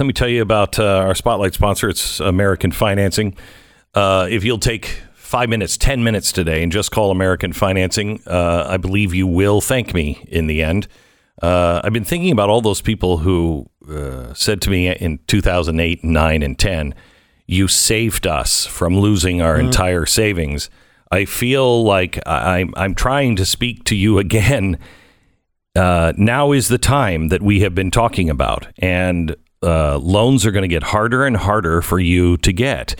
Let me tell you about uh, our spotlight sponsor. It's American Financing. Uh, if you'll take five minutes, 10 minutes today and just call American Financing, uh, I believe you will thank me in the end. Uh, I've been thinking about all those people who uh, said to me in 2008, 9, and 10, you saved us from losing our mm. entire savings. I feel like I'm, I'm trying to speak to you again. Uh, now is the time that we have been talking about. And uh, loans are going to get harder and harder for you to get.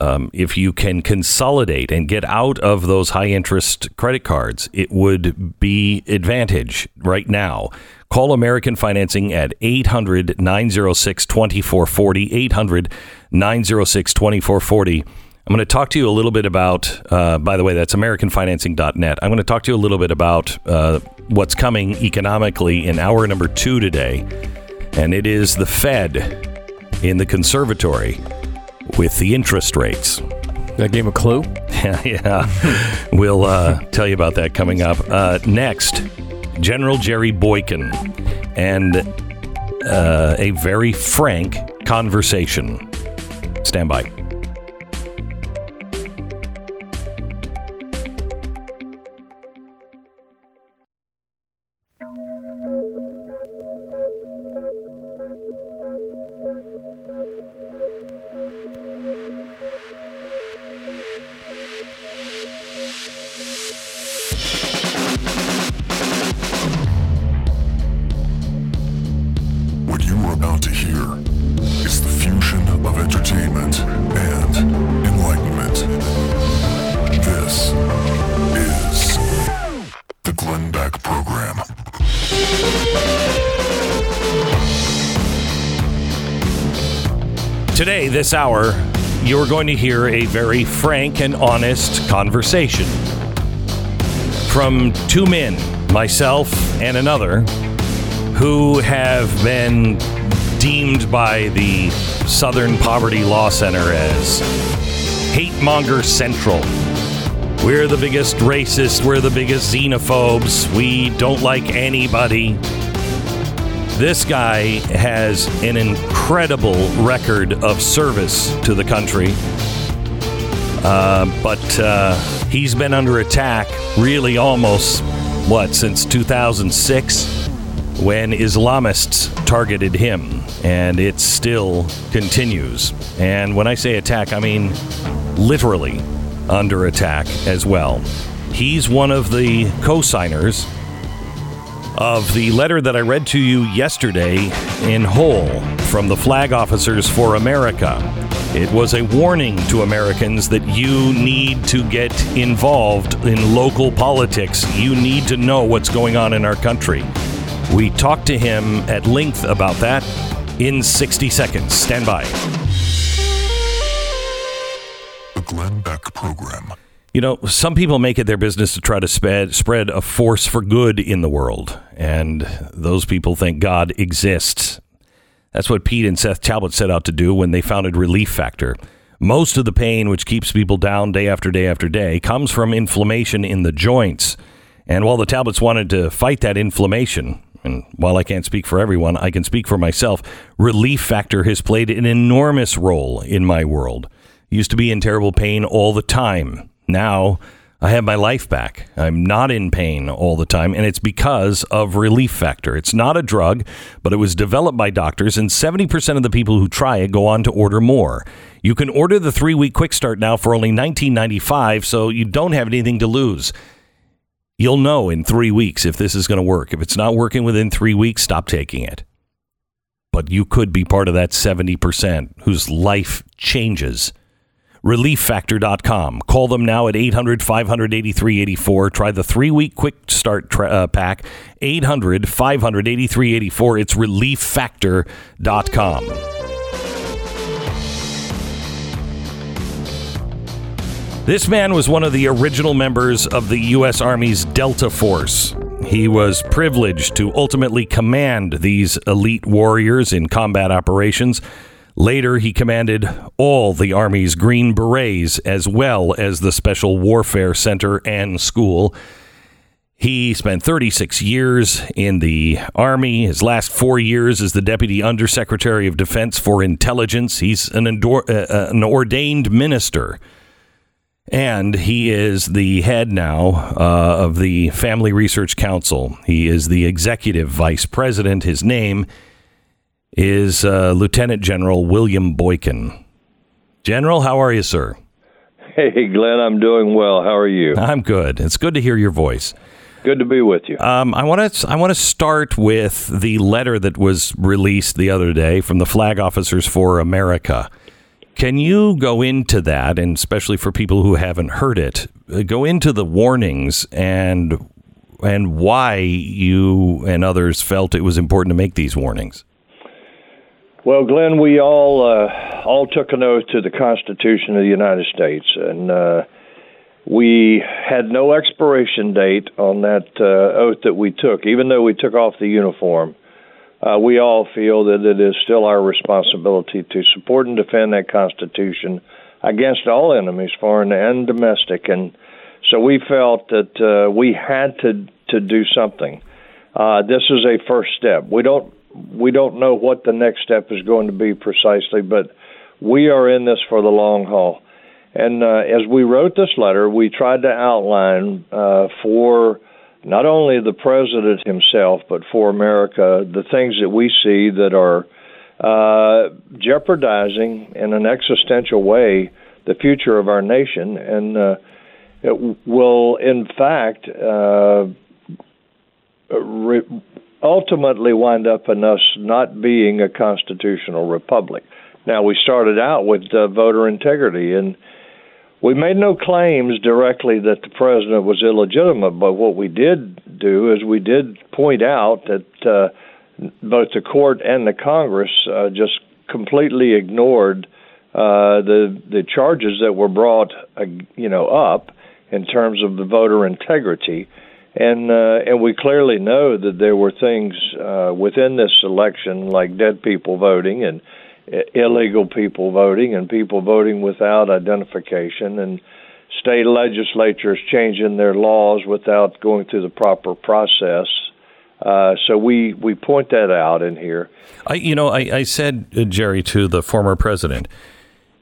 Um, if you can consolidate and get out of those high interest credit cards, it would be advantage right now. Call American Financing at 800 906 2440. 800 906 2440. I'm going to talk to you a little bit about, uh, by the way, that's AmericanFinancing.net. I'm going to talk to you a little bit about uh, what's coming economically in hour number two today and it is the Fed in the conservatory with the interest rates. That gave a clue? yeah, yeah. we'll uh, tell you about that coming up. Uh, next, General Jerry Boykin and uh, a very frank conversation. Stand by. This hour, you're going to hear a very frank and honest conversation from two men, myself and another, who have been deemed by the Southern Poverty Law Center as hate monger central. We're the biggest racists, we're the biggest xenophobes, we don't like anybody. This guy has an incredible record of service to the country. Uh, but uh, he's been under attack really almost, what, since 2006 when Islamists targeted him. And it still continues. And when I say attack, I mean literally under attack as well. He's one of the co signers of the letter that I read to you yesterday in whole from the Flag Officers for America. It was a warning to Americans that you need to get involved in local politics. You need to know what's going on in our country. We talked to him at length about that in 60 seconds. Stand by. The Glenn Beck Program. You know, some people make it their business to try to spread, spread a force for good in the world, and those people think God exists. That's what Pete and Seth Talbot set out to do when they founded Relief Factor. Most of the pain which keeps people down day after day after day comes from inflammation in the joints. And while the Talbots wanted to fight that inflammation, and while I can't speak for everyone, I can speak for myself, Relief Factor has played an enormous role in my world. Used to be in terrible pain all the time now I have my life back. I'm not in pain all the time, and it's because of Relief Factor. It's not a drug, but it was developed by doctors, and 70% of the people who try it go on to order more. You can order the three week quick start now for only $19.95, so you don't have anything to lose. You'll know in three weeks if this is going to work. If it's not working within three weeks, stop taking it. But you could be part of that 70% whose life changes relieffactor.com. Call them now at 800 583 84. Try the three week quick start tra- uh, pack, 800 583 84. It's relieffactor.com. This man was one of the original members of the U.S. Army's Delta Force. He was privileged to ultimately command these elite warriors in combat operations. Later, he commanded all the Army's Green Berets as well as the Special Warfare Center and School. He spent 36 years in the Army. His last four years as the Deputy Undersecretary of Defense for Intelligence. He's an, endor- uh, uh an ordained minister and he is the head now uh, of the Family Research Council. He is the executive vice president. His name is uh, Lieutenant General William Boykin. General, how are you, sir? Hey, Glenn, I'm doing well. How are you? I'm good. It's good to hear your voice. Good to be with you. Um, I want to I want to start with the letter that was released the other day from the Flag Officers for America. Can you go into that, and especially for people who haven't heard it, uh, go into the warnings and and why you and others felt it was important to make these warnings? Well, Glenn, we all uh, all took an oath to the Constitution of the United States, and uh, we had no expiration date on that uh, oath that we took, even though we took off the uniform uh, we all feel that it is still our responsibility to support and defend that Constitution against all enemies, foreign and domestic. And so we felt that uh, we had to to do something. Uh, this is a first step. We don't we don't know what the next step is going to be precisely, but we are in this for the long haul. And uh, as we wrote this letter, we tried to outline uh, for not only the president himself, but for America, the things that we see that are uh, jeopardizing in an existential way the future of our nation, and uh, it will, in fact, uh, re- ultimately wind up in us not being a constitutional republic. Now, we started out with uh, voter integrity, and we made no claims directly that the president was illegitimate, but what we did do is we did point out that uh, both the court and the Congress uh, just completely ignored uh, the the charges that were brought, uh, you know, up in terms of the voter integrity, and uh, and we clearly know that there were things uh, within this election like dead people voting and illegal people voting and people voting without identification and state legislatures changing their laws without going through the proper process. Uh, so we, we point that out in here. I, you know, I, I said, uh, Jerry, to the former president,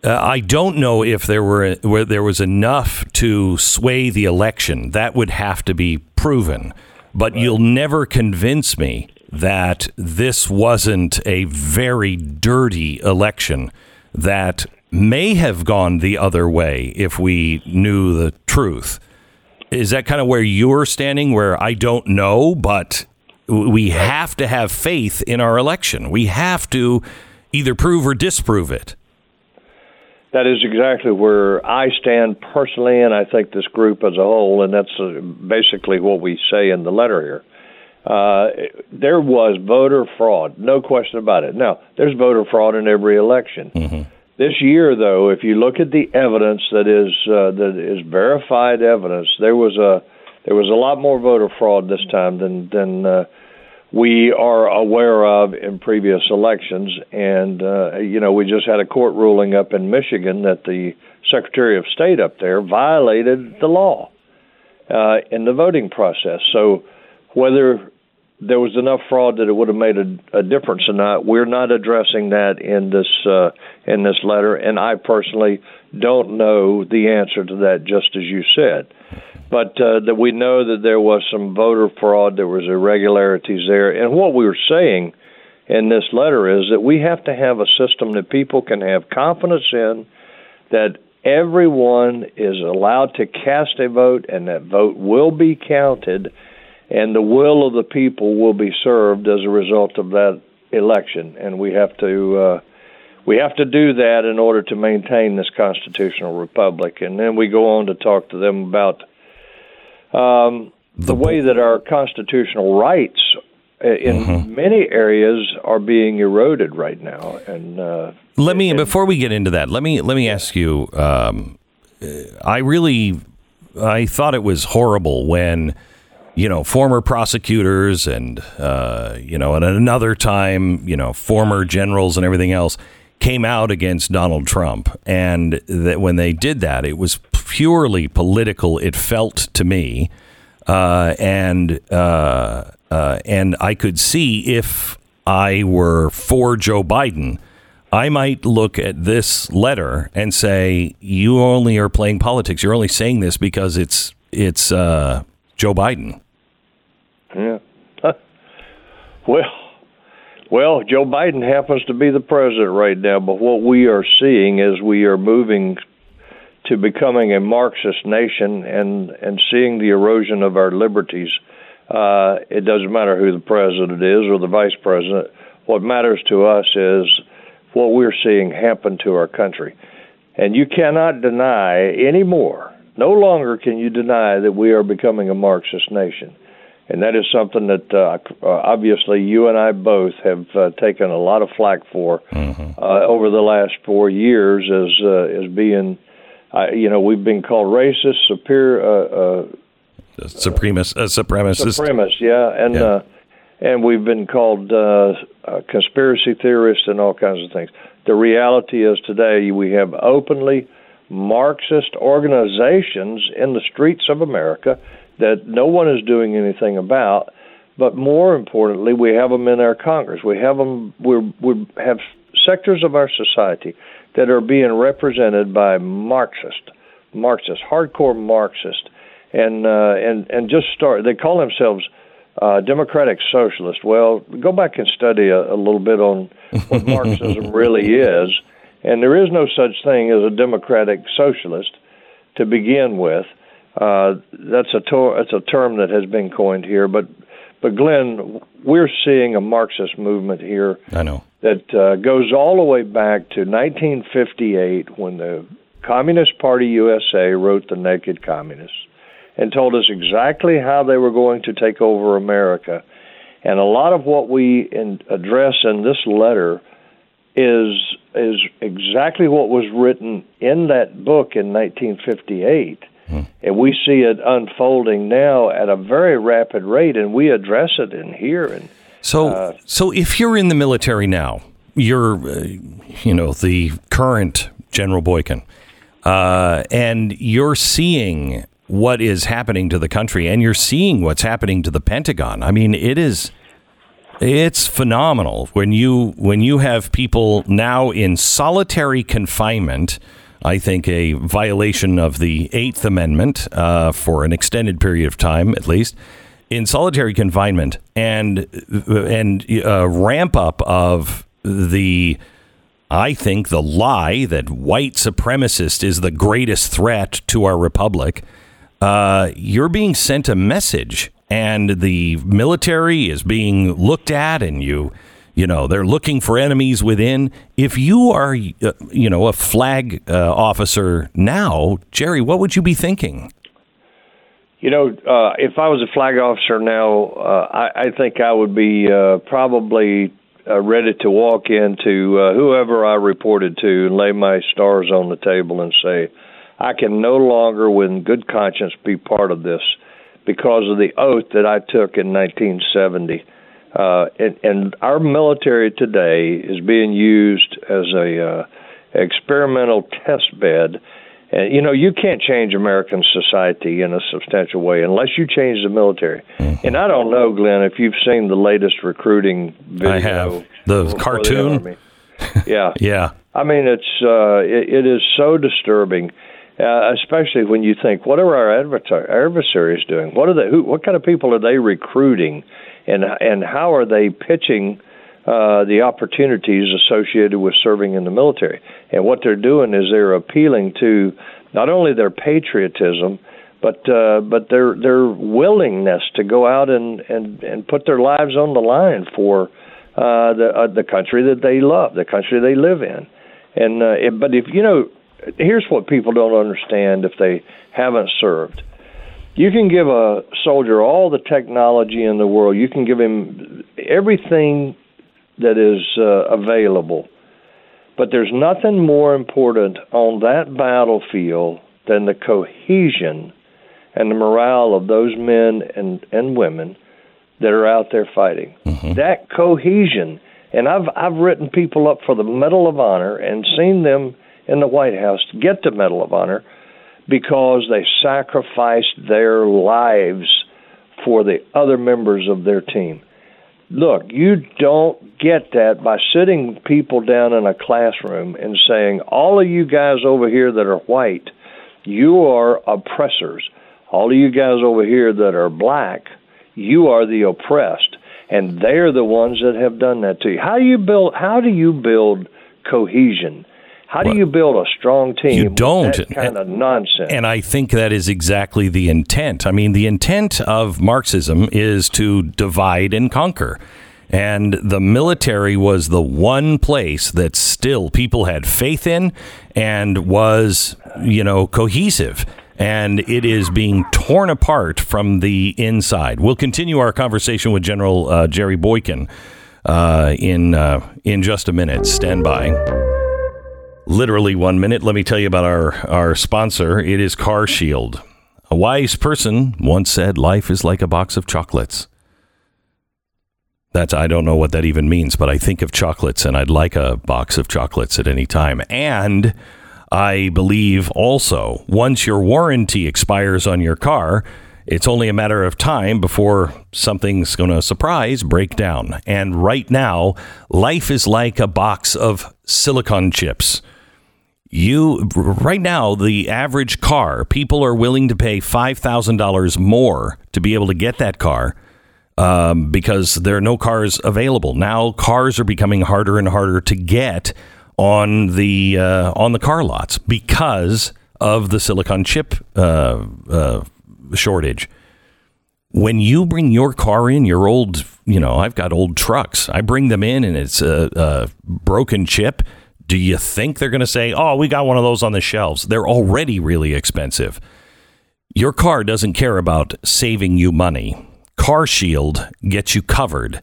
uh, I don't know if there were where there was enough to sway the election. That would have to be proven. But right. you'll never convince me that this wasn't a very dirty election that may have gone the other way if we knew the truth. Is that kind of where you're standing, where I don't know, but we have to have faith in our election? We have to either prove or disprove it. That is exactly where I stand personally, and I think this group as a whole, and that's uh, basically what we say in the letter here. Uh, there was voter fraud, no question about it. Now, there's voter fraud in every election. Mm-hmm. This year, though, if you look at the evidence that is uh, that is verified evidence, there was a there was a lot more voter fraud this time than than uh, we are aware of in previous elections. And uh, you know, we just had a court ruling up in Michigan that the Secretary of State up there violated the law uh, in the voting process. So whether there was enough fraud that it would have made a, a difference or not. We're not addressing that in this uh, in this letter, and I personally don't know the answer to that. Just as you said, but uh, that we know that there was some voter fraud, there was irregularities there, and what we were saying in this letter is that we have to have a system that people can have confidence in, that everyone is allowed to cast a vote, and that vote will be counted and the will of the people will be served as a result of that election. And we have to uh, we have to do that in order to maintain this constitutional republic. And then we go on to talk to them about um, the, the way that our constitutional rights uh, in mm-hmm. many areas are being eroded right now. And uh, let me and, before we get into that, let me let me ask you. Um, I really I thought it was horrible when you know former prosecutors and uh, you know at another time you know former generals and everything else came out against Donald Trump, and that when they did that, it was purely political. It felt to me, uh, and uh, uh, and I could see if I were for Joe Biden. I might look at this letter and say, "You only are playing politics. You're only saying this because it's it's uh, Joe Biden." Yeah. well, well, Joe Biden happens to be the president right now, but what we are seeing is we are moving to becoming a Marxist nation and and seeing the erosion of our liberties. Uh, it doesn't matter who the president is or the vice president. What matters to us is what we're seeing happen to our country. And you cannot deny anymore, no longer can you deny that we are becoming a Marxist nation. And that is something that uh, uh obviously you and I both have uh, taken a lot of flack for mm-hmm. uh, over the last four years as uh, as being, uh, you know, we've been called racist, superior, uh, uh, supremacist, uh, supremacist, supremacist, yeah, and yeah. Uh, and we've been called uh, uh, conspiracy theorists and all kinds of things. The reality is today we have openly Marxist organizations in the streets of America that no one is doing anything about. But more importantly, we have them in our Congress. We have them. we we have sectors of our society that are being represented by Marxist, Marxist, hardcore Marxist, and uh, and and just start. They call themselves uh, democratic socialist. Well, go back and study a, a little bit on what Marxism really is, and there is no such thing as a democratic socialist to begin with. Uh, that's a tor- that's a term that has been coined here, but but Glenn, we're seeing a Marxist movement here. I know that uh, goes all the way back to 1958 when the Communist Party USA wrote the Naked Communists and told us exactly how they were going to take over America. And a lot of what we in, address in this letter is is exactly what was written in that book in 1958. And we see it unfolding now at a very rapid rate, and we address it in here. And so, uh, so if you're in the military now, you're, uh, you know, the current General Boykin, uh, and you're seeing what is happening to the country and you're seeing what's happening to the Pentagon. I mean, it is it's phenomenal when you when you have people now in solitary confinement. I think a violation of the Eighth Amendment uh, for an extended period of time, at least, in solitary confinement, and and uh, ramp up of the I think the lie that white supremacist is the greatest threat to our republic. Uh, you're being sent a message, and the military is being looked at, and you, you know, they're looking for enemies within. If you are, uh, you know, a flag uh, officer now, Jerry, what would you be thinking? You know, uh, if I was a flag officer now, uh, I, I think I would be uh, probably uh, ready to walk into whoever I reported to and lay my stars on the table and say, I can no longer, with good conscience, be part of this because of the oath that I took in 1970. Uh, and, and our military today is being used as a uh, experimental test bed. And you know, you can't change American society in a substantial way unless you change the military. Mm-hmm. And I don't know, Glenn, if you've seen the latest recruiting video. I have the cartoon. The yeah, yeah. I mean, it's uh, it, it is so disturbing uh, especially when you think, what are our adversaries doing? What are they? Who, what kind of people are they recruiting, and and how are they pitching uh, the opportunities associated with serving in the military? And what they're doing is they're appealing to not only their patriotism, but uh, but their their willingness to go out and and and put their lives on the line for uh, the uh, the country that they love, the country they live in. And uh, it, but if you know here's what people don't understand if they haven't served. You can give a soldier all the technology in the world. You can give him everything that is uh, available. But there's nothing more important on that battlefield than the cohesion and the morale of those men and, and women that are out there fighting. Mm-hmm. That cohesion, and I've I've written people up for the Medal of Honor and seen them in the White House get the Medal of Honor because they sacrificed their lives for the other members of their team. Look, you don't get that by sitting people down in a classroom and saying, all of you guys over here that are white, you are oppressors. All of you guys over here that are black, you are the oppressed. And they're the ones that have done that to you. How do you build how do you build cohesion? How do you build a strong team? You don't. kind of nonsense. And I think that is exactly the intent. I mean, the intent of Marxism is to divide and conquer. And the military was the one place that still people had faith in and was, you know, cohesive. And it is being torn apart from the inside. We'll continue our conversation with General uh, Jerry Boykin uh, in uh, in just a minute. Stand by literally one minute, let me tell you about our, our sponsor. It is Car Shield. A wise person once said, Life is like a box of chocolates. That's, I don't know what that even means, but I think of chocolates and I'd like a box of chocolates at any time. And I believe also, once your warranty expires on your car, it's only a matter of time before something's going to surprise break down. And right now, life is like a box of silicon chips you right now the average car people are willing to pay $5000 more to be able to get that car um, because there are no cars available. Now cars are becoming harder and harder to get on the uh, on the car lots because of the silicon chip uh, uh, shortage. When you bring your car in your old you know i've got old trucks. I bring them in and it's a, a broken chip do you think they're going to say, oh, we got one of those on the shelves? They're already really expensive. Your car doesn't care about saving you money. Car Shield gets you covered.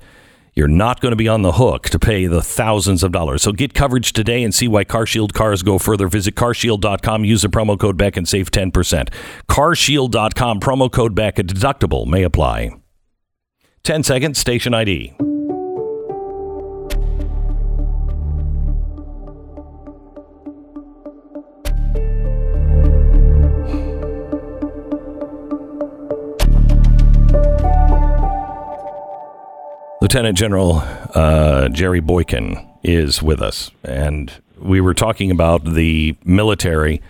You're not going to be on the hook to pay the thousands of dollars. So get coverage today and see why CarShield cars go further. Visit carshield.com, use the promo code Beck and save 10%. Carshield.com, promo code Beck, a deductible may apply. 10 seconds, station ID. Lieutenant General uh, Jerry Boykin is with us, and we were talking about the military,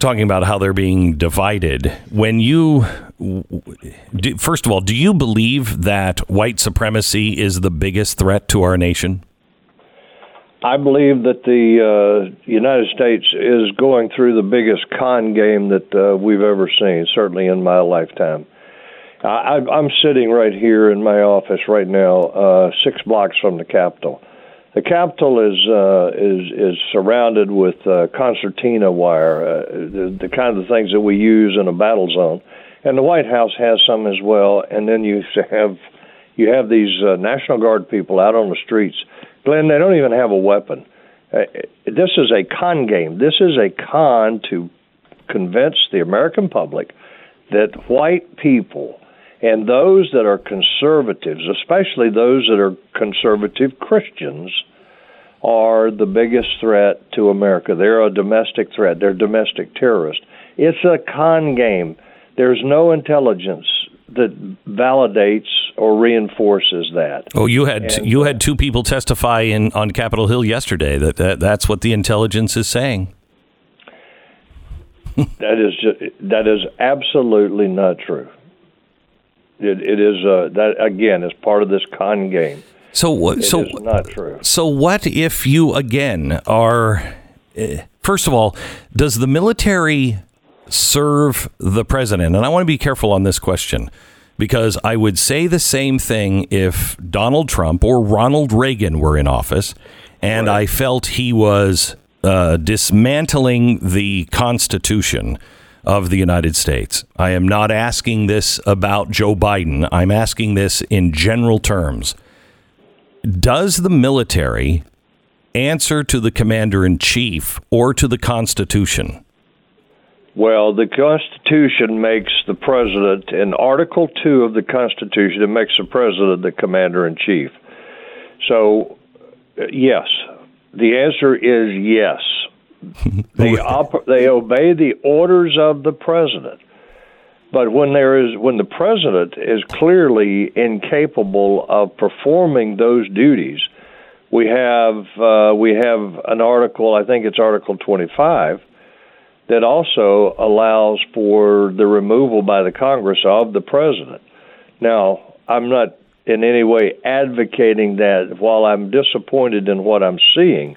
talking about how they're being divided. When you, do, first of all, do you believe that white supremacy is the biggest threat to our nation? I believe that the uh, United States is going through the biggest con game that uh, we've ever seen, certainly in my lifetime. I, I'm sitting right here in my office right now, uh, six blocks from the Capitol. The Capitol is uh, is is surrounded with uh, concertina wire, uh, the, the kind of things that we use in a battle zone, and the White House has some as well. And then you have you have these uh, National Guard people out on the streets. Glenn, they don't even have a weapon. Uh, this is a con game. This is a con to convince the American public that white people and those that are conservatives, especially those that are conservative Christians, are the biggest threat to America. They're a domestic threat, they're domestic terrorists. It's a con game. There's no intelligence that validates or reinforces that. Oh, you had and, you had two people testify in on Capitol Hill yesterday that, that that's what the intelligence is saying. that is just, that is absolutely not true. It, it is uh, that again is part of this con game. So it so not true. So what if you again are? Uh, first of all, does the military serve the president? And I want to be careful on this question because I would say the same thing if Donald Trump or Ronald Reagan were in office, and right. I felt he was uh, dismantling the Constitution of the United States. I am not asking this about Joe Biden. I'm asking this in general terms. Does the military answer to the commander in chief or to the Constitution? Well, the Constitution makes the president, in Article 2 of the Constitution, it makes the president the commander in chief. So, yes. The answer is yes. they, op- they obey the orders of the president. But when there is when the president is clearly incapable of performing those duties, we have uh, we have an article. I think it's Article 25 that also allows for the removal by the Congress of the president. Now, I'm not in any way advocating that. While I'm disappointed in what I'm seeing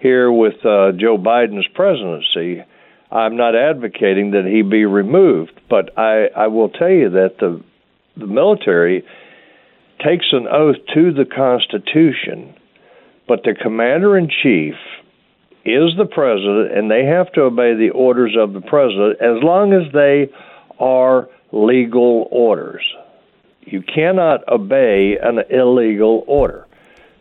here with uh, Joe Biden's presidency, I'm not advocating that he be removed. But I, I will tell you that the the military takes an oath to the Constitution, but the commander in chief is the president, and they have to obey the orders of the president as long as they are legal orders. You cannot obey an illegal order.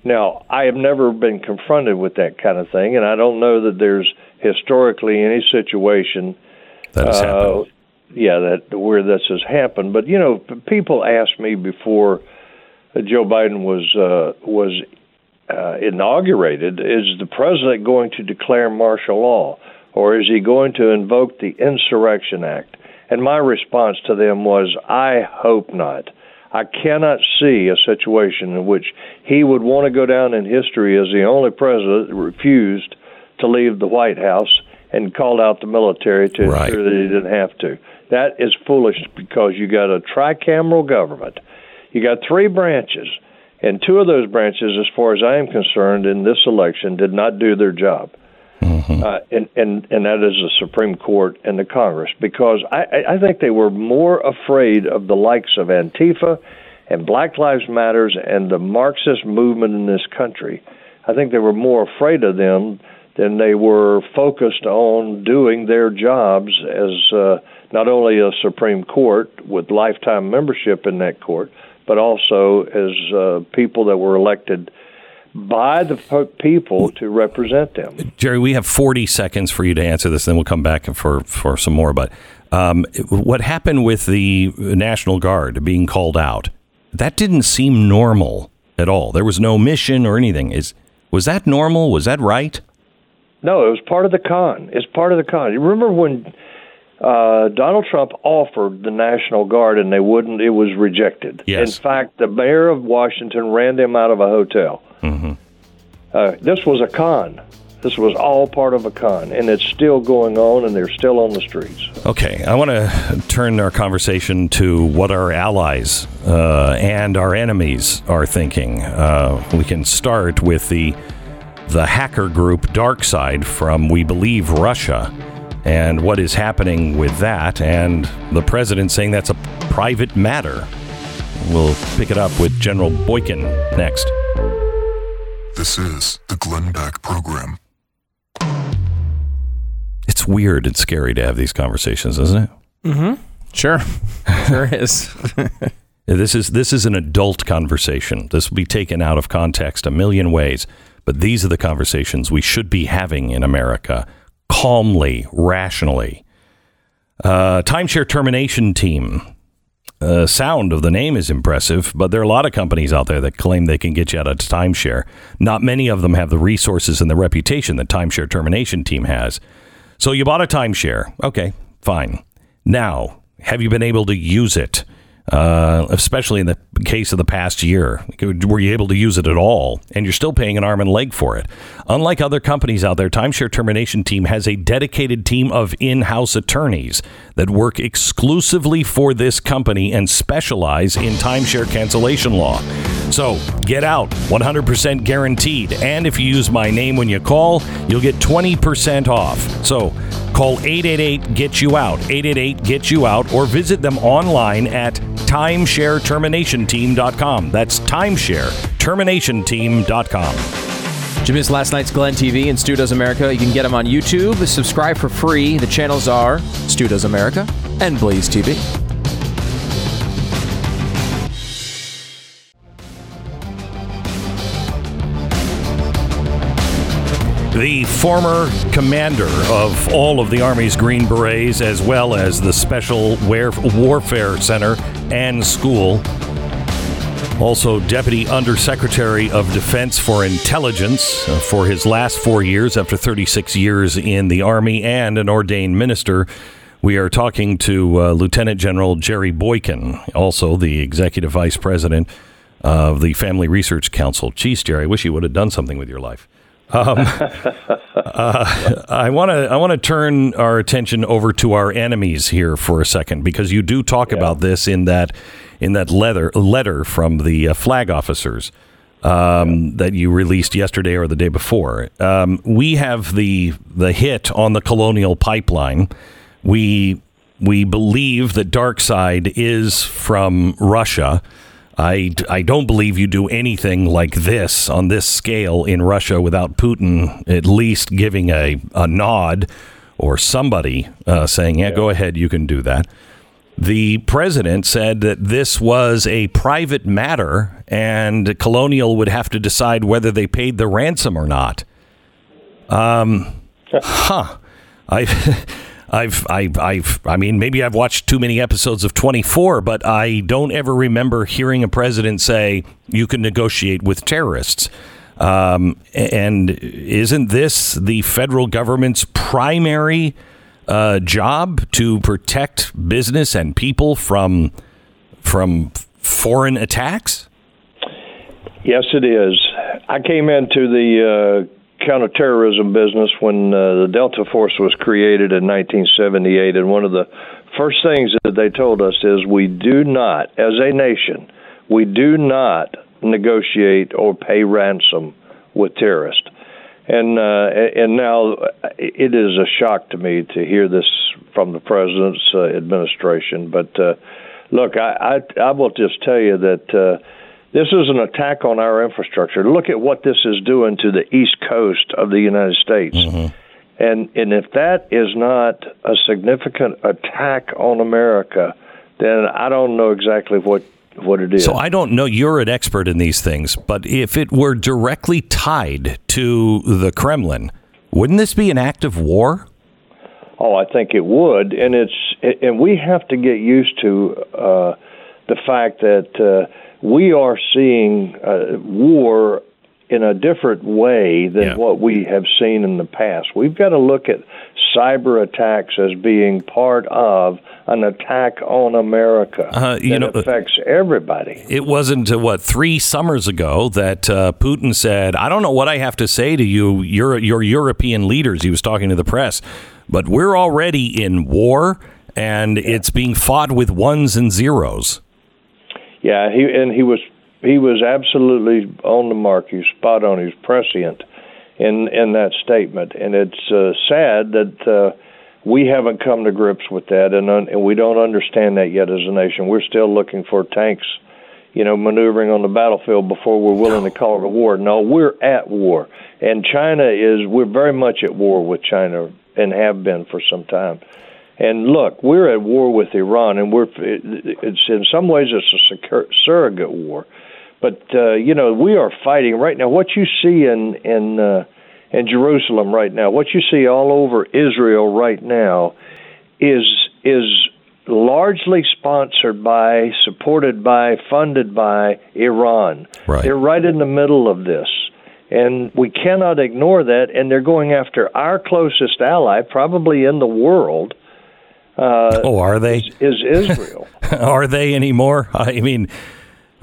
Now, I have never been confronted with that kind of thing, and I don't know that there's historically any situation that has uh, happened. Yeah, that where this has happened. But you know, people asked me before Joe Biden was uh, was uh, inaugurated, is the president going to declare martial law, or is he going to invoke the Insurrection Act? And my response to them was, I hope not. I cannot see a situation in which he would want to go down in history as the only president that refused to leave the White House and called out the military to right. ensure that he didn't have to. That is foolish because you got a tricameral government. You got three branches and two of those branches, as far as I am concerned, in this election, did not do their job. Mm-hmm. Uh, and, and and that is the Supreme Court and the Congress, because I, I think they were more afraid of the likes of Antifa and Black Lives Matters and the Marxist movement in this country. I think they were more afraid of them than they were focused on doing their jobs as uh, not only a Supreme Court with lifetime membership in that court, but also as uh, people that were elected by the people to represent them. Jerry, we have 40 seconds for you to answer this, then we'll come back for, for some more. But um, what happened with the National Guard being called out, that didn't seem normal at all. There was no mission or anything. Is Was that normal? Was that right? No, it was part of the con. It's part of the con. You remember when uh, Donald Trump offered the National Guard and they wouldn't. It was rejected. Yes. In fact, the mayor of Washington ran them out of a hotel. Mm-hmm. Uh, this was a con. This was all part of a con, and it's still going on, and they're still on the streets. Okay, I want to turn our conversation to what our allies uh, and our enemies are thinking. Uh, we can start with the the hacker group DarkSide from, we believe, Russia and what is happening with that, and the president saying that's a private matter. We'll pick it up with General Boykin next. This is the Glenn Beck Program. It's weird and scary to have these conversations, isn't it? Mm-hmm. Sure. sure is. this is this is an adult conversation. This will be taken out of context a million ways, but these are the conversations we should be having in America calmly, rationally. Uh, timeshare termination team. Uh, sound of the name is impressive, but there are a lot of companies out there that claim they can get you out of timeshare. Not many of them have the resources and the reputation that timeshare termination team has. So you bought a timeshare. Okay, fine. Now, have you been able to use it? uh, especially in the case of the past year. Were you able to use it at all? And you're still paying an arm and leg for it. Unlike other companies out there, Timeshare Termination Team has a dedicated team of in house attorneys that work exclusively for this company and specialize in timeshare cancellation law. So get out 100% guaranteed. And if you use my name when you call, you'll get 20% off. So call 888 Get You Out, 888 Get You Out, or visit them online at timeshareterminationteam.com. That's timeshareterminationteam.com. Did you miss last night's Glenn TV and Stu Does America? You can get them on YouTube. Subscribe for free. The channels are Stu Does America and Blaze TV. the former commander of all of the Army's Green Berets, as well as the Special Warfare Center and School. Also, Deputy Undersecretary of Defense for Intelligence uh, for his last four years after 36 years in the Army and an ordained minister. We are talking to uh, Lieutenant General Jerry Boykin, also the Executive Vice President of the Family Research Council. Geez, Jerry, I wish you would have done something with your life. Um, uh, I want to I want to turn our attention over to our enemies here for a second because you do talk yeah. about this in that in that letter letter from the uh, flag officers um, that you released yesterday or the day before. Um, we have the the hit on the Colonial Pipeline. We we believe that DarkSide is from Russia. I, I don't believe you do anything like this on this scale in Russia without Putin at least giving a, a nod or somebody uh, saying, yeah, yeah, go ahead, you can do that. The president said that this was a private matter and Colonial would have to decide whether they paid the ransom or not. Um, huh. I. I've, I've, I've, I mean, maybe I've watched too many episodes of 24, but I don't ever remember hearing a president say you can negotiate with terrorists. Um, and isn't this the federal government's primary uh, job to protect business and people from from foreign attacks? Yes, it is. I came into the uh, counterterrorism business when uh, the Delta Force was created in 1978, and one of the first things that they told us is we do not, as a nation, we do not negotiate or pay ransom with terrorists. And uh, and now it is a shock to me to hear this from the president's uh, administration. But uh, look, I, I I will just tell you that. Uh, this is an attack on our infrastructure. Look at what this is doing to the east coast of the United States. Mm-hmm. And and if that is not a significant attack on America, then I don't know exactly what what it is. So I don't know. You're an expert in these things, but if it were directly tied to the Kremlin, wouldn't this be an act of war? Oh, I think it would, and it's and we have to get used to uh, the fact that. Uh, we are seeing uh, war in a different way than yeah. what we have seen in the past. We've got to look at cyber attacks as being part of an attack on America uh, you that know, affects everybody. It wasn't uh, what three summers ago that uh, Putin said, "I don't know what I have to say to you, your your European leaders." He was talking to the press, but we're already in war, and yeah. it's being fought with ones and zeros. Yeah, he and he was he was absolutely on the mark. He's spot on. He's prescient in in that statement, and it's uh, sad that uh, we haven't come to grips with that, and un- and we don't understand that yet as a nation. We're still looking for tanks, you know, maneuvering on the battlefield before we're willing to call it a war. No, we're at war, and China is. We're very much at war with China and have been for some time. And look, we're at war with Iran, and we're it's in some ways it's a surrogate war, but uh, you know we are fighting right now. What you see in in uh, in Jerusalem right now, what you see all over Israel right now, is is largely sponsored by, supported by, funded by Iran. Right. They're right in the middle of this. And we cannot ignore that. And they're going after our closest ally, probably in the world, uh, oh, are they? Is, is Israel? are they anymore? I mean,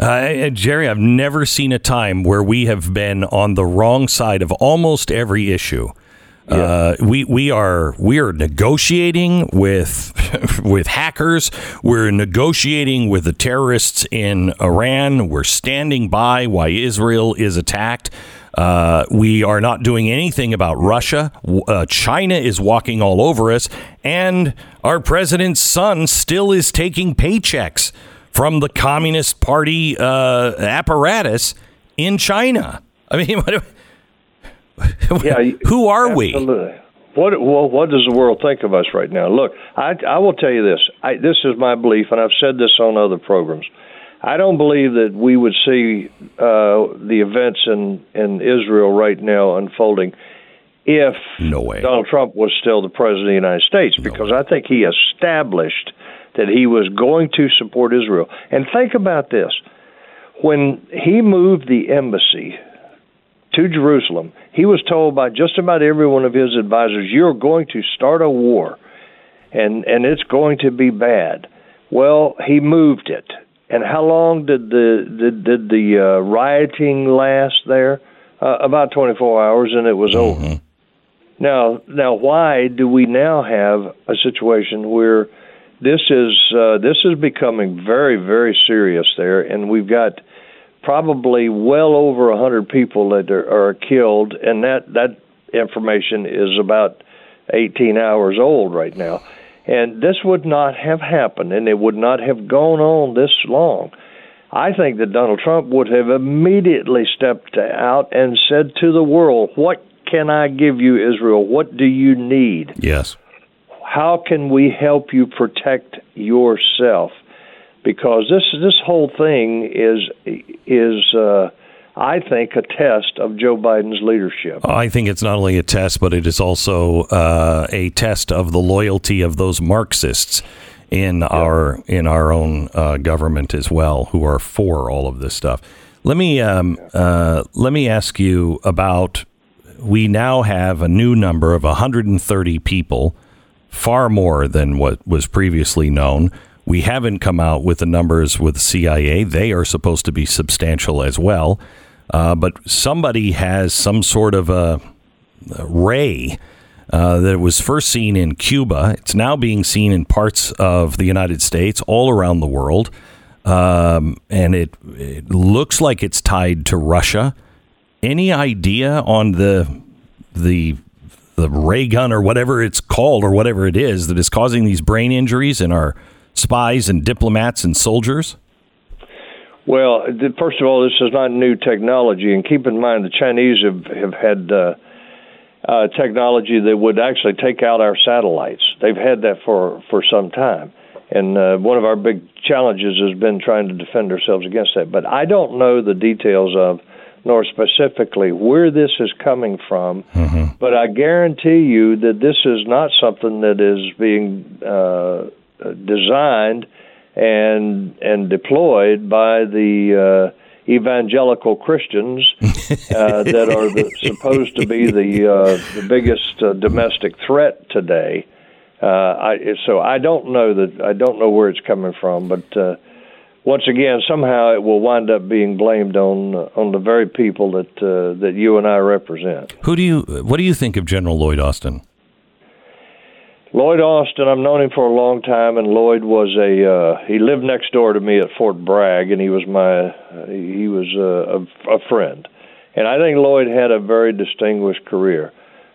uh, Jerry, I've never seen a time where we have been on the wrong side of almost every issue. Yeah. Uh, we we are we are negotiating with with hackers. We're negotiating with the terrorists in Iran. We're standing by while Israel is attacked. Uh, we are not doing anything about Russia. Uh, China is walking all over us, and our president's son still is taking paychecks from the Communist Party uh, apparatus in China. I mean, what, yeah, who are absolutely. we? What well, what does the world think of us right now? Look, I, I will tell you this. I, this is my belief, and I've said this on other programs. I don't believe that we would see uh, the events in in Israel right now unfolding if no way. Donald Trump was still the president of the United States because I think he established that he was going to support Israel. And think about this. When he moved the embassy to Jerusalem, he was told by just about every one of his advisors, "You're going to start a war, and and it's going to be bad." Well, he moved it, and how long did the did, did the uh, rioting last there? Uh, about 24 hours, and it was mm-hmm. over. Now, now, why do we now have a situation where this is uh, this is becoming very, very serious there, and we've got probably well over a hundred people that are, are killed, and that that information is about 18 hours old right now. And this would not have happened, and it would not have gone on this long. I think that Donald Trump would have immediately stepped out and said to the world, What can I give you, Israel? What do you need? Yes. How can we help you protect yourself? Because this this whole thing is is uh, I think a test of Joe Biden's leadership. I think it's not only a test, but it is also uh, a test of the loyalty of those Marxists in yeah. our in our own uh, government as well, who are for all of this stuff. Let me um, uh, let me ask you about. We now have a new number of 130 people, far more than what was previously known. We haven't come out with the numbers with CIA. They are supposed to be substantial as well. Uh, but somebody has some sort of a, a ray uh, that was first seen in Cuba. It's now being seen in parts of the United States, all around the world. Um, and it, it looks like it's tied to Russia. Any idea on the the the ray gun or whatever it's called or whatever it is that is causing these brain injuries in our spies and diplomats and soldiers? Well, first of all, this is not new technology, and keep in mind the Chinese have have had. Uh, uh, technology that would actually take out our satellites. They've had that for for some time, and uh, one of our big challenges has been trying to defend ourselves against that. But I don't know the details of, nor specifically where this is coming from. Mm-hmm. But I guarantee you that this is not something that is being uh, designed and and deployed by the uh, evangelical Christians uh, that are the, supposed to be the uh, the biggest uh, domestic threat today. Uh, I, so I don't know that I don't know where it's coming from, but uh, once again, somehow it will wind up being blamed on uh, on the very people that that you and I represent. Who do you? What do you think of General Lloyd Austin? Lloyd Austin, I've known him for a long time, and Lloyd was a uh, he lived next door to me at Fort Bragg, and he was my uh, he was a, a, a friend, and I think Lloyd had a very distinguished career,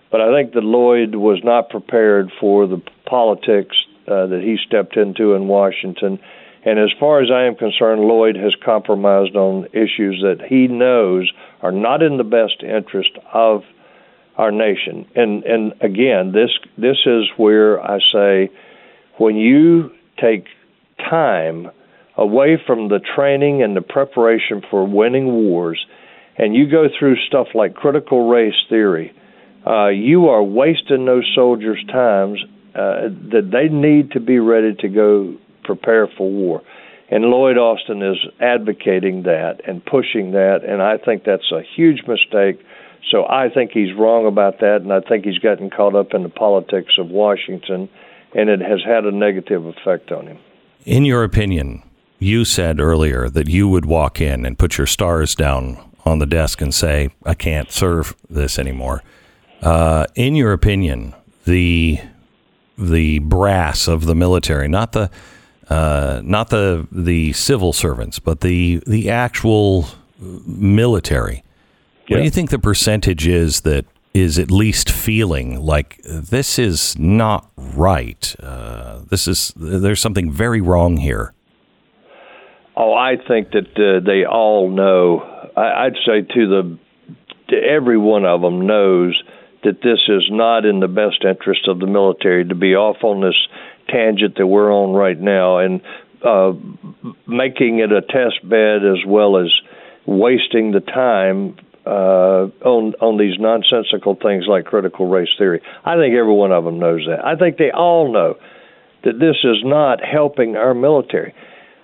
but I think that Lloyd was not prepared for the politics uh, that he stepped into in Washington, and as far as I am concerned, Lloyd has compromised on issues that he knows are not in the best interest of our nation. And and again, this this is where I say when you take time away from the training and the preparation for winning wars, and you go through stuff like critical race theory, uh, you are wasting those soldiers' times uh, that they need to be ready to go prepare for war. And Lloyd Austin is advocating that and pushing that, and I think that's a huge mistake so I think he's wrong about that, and I think he's gotten caught up in the politics of Washington, and it has had a negative effect on him. In your opinion, you said earlier that you would walk in and put your stars down on the desk and say, I can't serve this anymore. Uh, in your opinion, the the brass of the military, not the uh, not the the civil servants, but the the actual military, what do you think the percentage is that is at least feeling like this is not right? Uh, this is there's something very wrong here. Oh, I think that uh, they all know. I, I'd say to the to every one of them knows that this is not in the best interest of the military to be off on this tangent that we're on right now and uh, making it a test bed as well as wasting the time uh, on on these nonsensical things like critical race theory. I think every one of them knows that. I think they all know that this is not helping our military.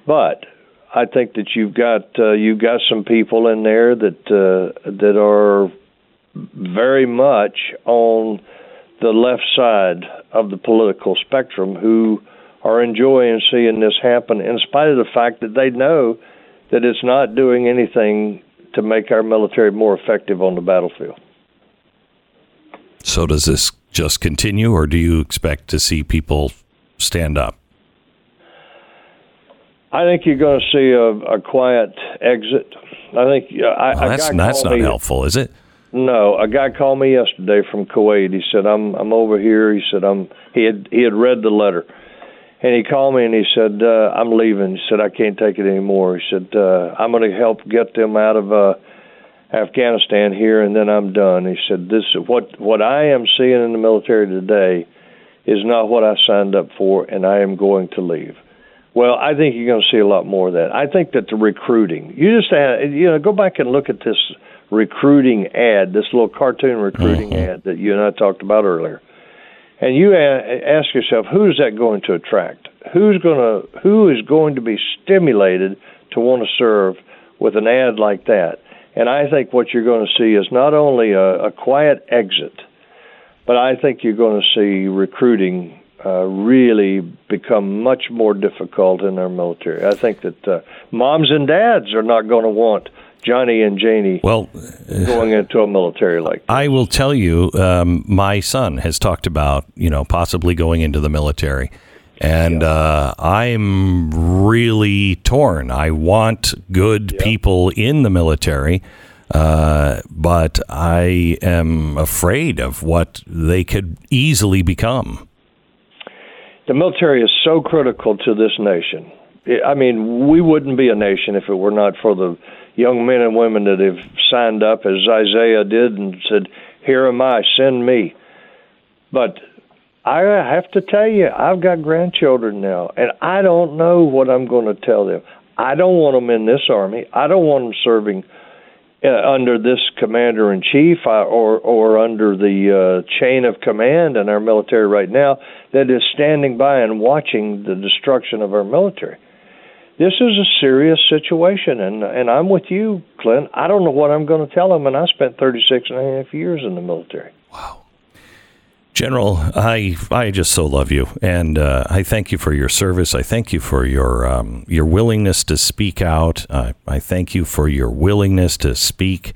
But I think that you've got uh, you've got some people in there that uh, that are very much on the left side of the political spectrum who are enjoying seeing this happen in spite of the fact that they know that it's not doing anything to make our military more effective on the battlefield. So does this just continue or do you expect to see people stand up? I think you're going to see a, a quiet exit. I think I, well, that's that's not helpful, is it? No, a guy called me yesterday from Kuwait. He said, "I'm I'm over here." He said, "I'm." He had he had read the letter, and he called me and he said, uh, "I'm leaving." He said, "I can't take it anymore." He said, uh, "I'm going to help get them out of uh, Afghanistan here, and then I'm done." He said, "This what what I am seeing in the military today is not what I signed up for, and I am going to leave." Well, I think you're going to see a lot more of that. I think that the recruiting, you just add, you know, go back and look at this recruiting ad, this little cartoon recruiting mm-hmm. ad that you and I talked about earlier, and you ask yourself, who is that going to attract? Who's going to, who is going to be stimulated to want to serve with an ad like that? And I think what you're going to see is not only a, a quiet exit, but I think you're going to see recruiting uh, really become much more difficult in our military. I think that uh, moms and dads are not going to want Johnny and Janie well, going into a military like I will tell you, um, my son has talked about, you know, possibly going into the military. And yeah. uh, I'm really torn. I want good yeah. people in the military, uh, but I am afraid of what they could easily become the military is so critical to this nation. I mean, we wouldn't be a nation if it were not for the young men and women that have signed up, as Isaiah did, and said, Here am I, send me. But I have to tell you, I've got grandchildren now, and I don't know what I'm going to tell them. I don't want them in this army. I don't want them serving uh, under this commander in chief uh, or or under the uh, chain of command in our military right now that is standing by and watching the destruction of our military. This is a serious situation, and and I'm with you, Clint. I don't know what I'm going to tell them, and I spent 36 and a half years in the military. Wow. General, I I just so love you, and uh, I thank you for your service. I thank you for your um, your willingness to speak out. I thank you for your willingness to speak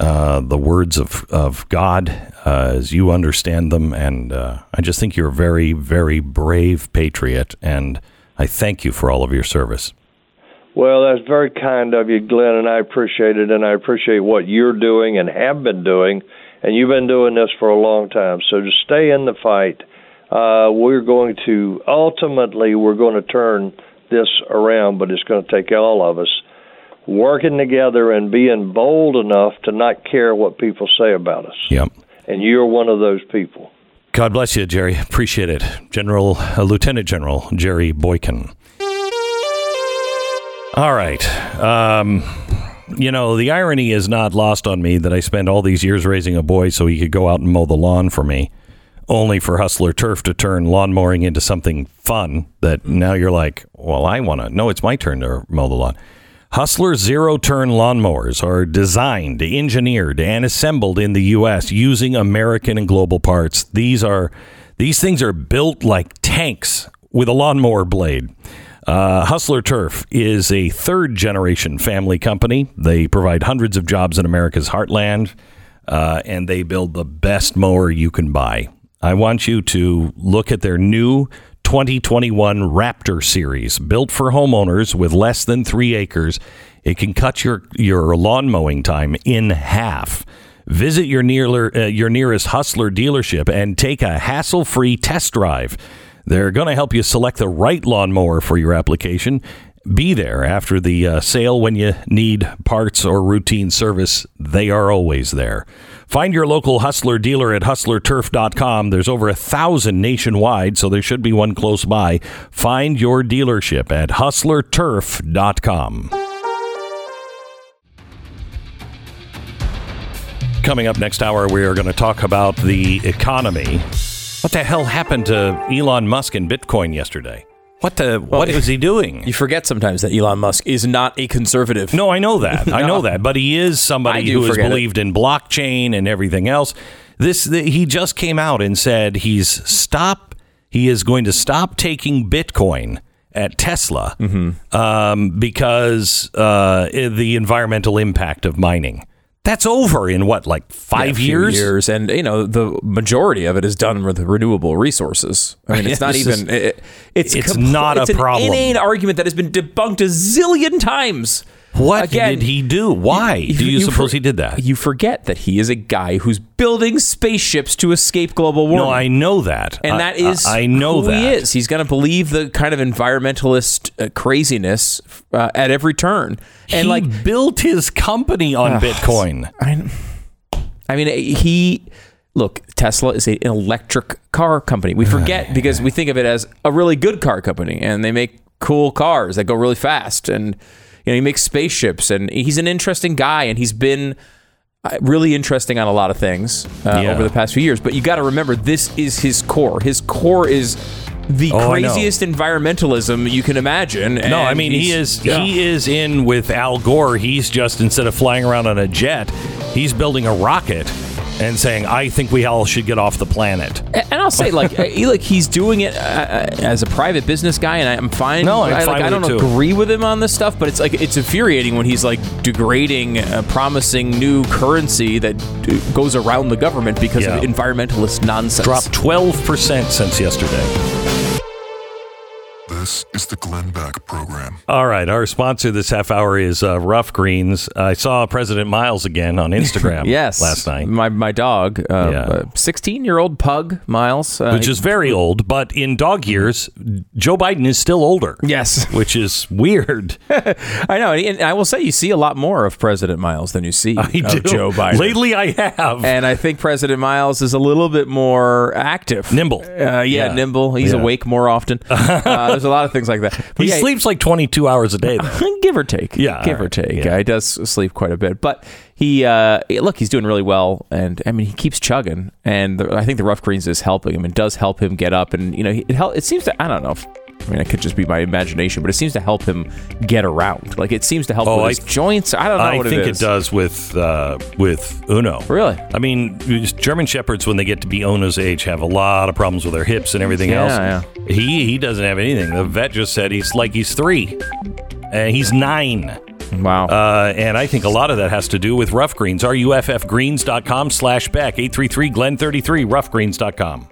uh, the words of of God uh, as you understand them, and uh, I just think you're a very very brave patriot, and I thank you for all of your service. Well, that's very kind of you, Glenn, and I appreciate it, and I appreciate what you're doing and have been doing and you've been doing this for a long time. So to stay in the fight, uh, we're going to ultimately we're going to turn this around, but it's going to take all of us working together and being bold enough to not care what people say about us. Yep. And you're one of those people. God bless you, Jerry. Appreciate it. General, uh, Lieutenant General Jerry Boykin. All right. Um, you know, the irony is not lost on me that I spent all these years raising a boy so he could go out and mow the lawn for me, only for Hustler Turf to turn lawn mowing into something fun that now you're like, well, I want to. No, it's my turn to mow the lawn. Hustler zero turn lawnmowers are designed, engineered, and assembled in the U.S. using American and global parts. These are these things are built like tanks with a lawnmower blade. Uh, Hustler Turf is a third generation family company. They provide hundreds of jobs in America's heartland, uh, and they build the best mower you can buy. I want you to look at their new 2021 Raptor series, built for homeowners with less than three acres. It can cut your, your lawn mowing time in half. Visit your, near, uh, your nearest Hustler dealership and take a hassle free test drive. They're going to help you select the right lawnmower for your application. Be there after the uh, sale when you need parts or routine service. They are always there. Find your local Hustler dealer at hustlerturf.com. There's over a thousand nationwide, so there should be one close by. Find your dealership at hustlerturf.com. Coming up next hour, we are going to talk about the economy. What the hell happened to Elon Musk and Bitcoin yesterday? What the? what was he doing? You forget sometimes that Elon Musk is not a conservative. No, I know that. I know that. But he is somebody who has forget it. believed in blockchain and everything else. This the, he just came out and said he's stop. He is going to stop taking Bitcoin at Tesla Mm-hmm. um, because uh, the environmental impact of mining. That's over in what, like five few years? years, and you know the majority of it is done with renewable resources. I mean, it's not This is- even. It, it's it's compl- not a it's an problem. inane argument that has been debunked a zillion times. What Again, did he do? Why do you, suppose for- he did that? You forget that he is a guy who's building spaceships to escape global warming. No, I know that, and I- that is I, I know who that he is. He's going to believe the kind of environmentalist uh, craziness uh, at every turn, and he like built his company on Bitcoin. I, I mean, he look. Tesla is a, an electric car company. We forget because we think of it as a really good car company, and they make cool cars that go really fast, and you know he makes spaceships, and he's an interesting guy, and he's been. uh, Really interesting on a lot of things uh, Yeah. over the past few years, but you got to remember this is his core. His core is the Oh, craziest environmentalism you can imagine. No, I mean he is yeah. he is in with Al Gore. He's just instead of flying around on a jet, he's building a rocket and saying, "I think we all should get off the planet." And I'll say, like, uh, he- like he's doing it uh, as a private business guy, and I'm fine. No, I'm I, fine like, I don't agree with him on this stuff, but it's like it's infuriating when he's like degrading, uh, promising new currency that d- goes around the government because Yeah. of environmentalist nonsense. Dropped twelve percent since yesterday. This is the Glenn Beck Program. All right, our sponsor this half hour is uh, Ruff Greens. I saw President Miles again on Instagram. Yes, last night. my my dog, Yeah. sixteen year old pug Miles, uh, which is very old, but in dog years, Joe Biden is still older. yes, Which is weird. I know, and I will say you see a lot more of President Miles than you see I of do. Joe Biden. Lately, I have. And I think President Miles is a little bit more active, Nimble. Uh, yeah, Yeah. nimble. He's Yeah. awake more often. Uh, there's a lot of things like that. But he yeah, sleeps like 22 hours a day, though. give or take. Yeah, give all or take. Yeah. He does sleep quite a bit, but he uh, look, he's doing really well, and I mean, he keeps chugging, and the, I think the Ruff Greens is helping him and does help him get up, and you know, it help. It seems to I don't know. I mean, it could just be my imagination, but it seems to help him get around. Like it seems to help Oh, with I- his joints. I don't know I what think it it, does with uh, with Uno. Really? I mean, German shepherds when they get to be Uno's age have a lot of problems with their hips and everything Yeah, else. He he doesn't have anything. The vet just said he's like he's three, and he's nine. Wow. Uh, and I think a lot of that has to do with Ruff Greens. RUFFgreens.com slash Beck 833 Glenn 33, ruffgreens.com.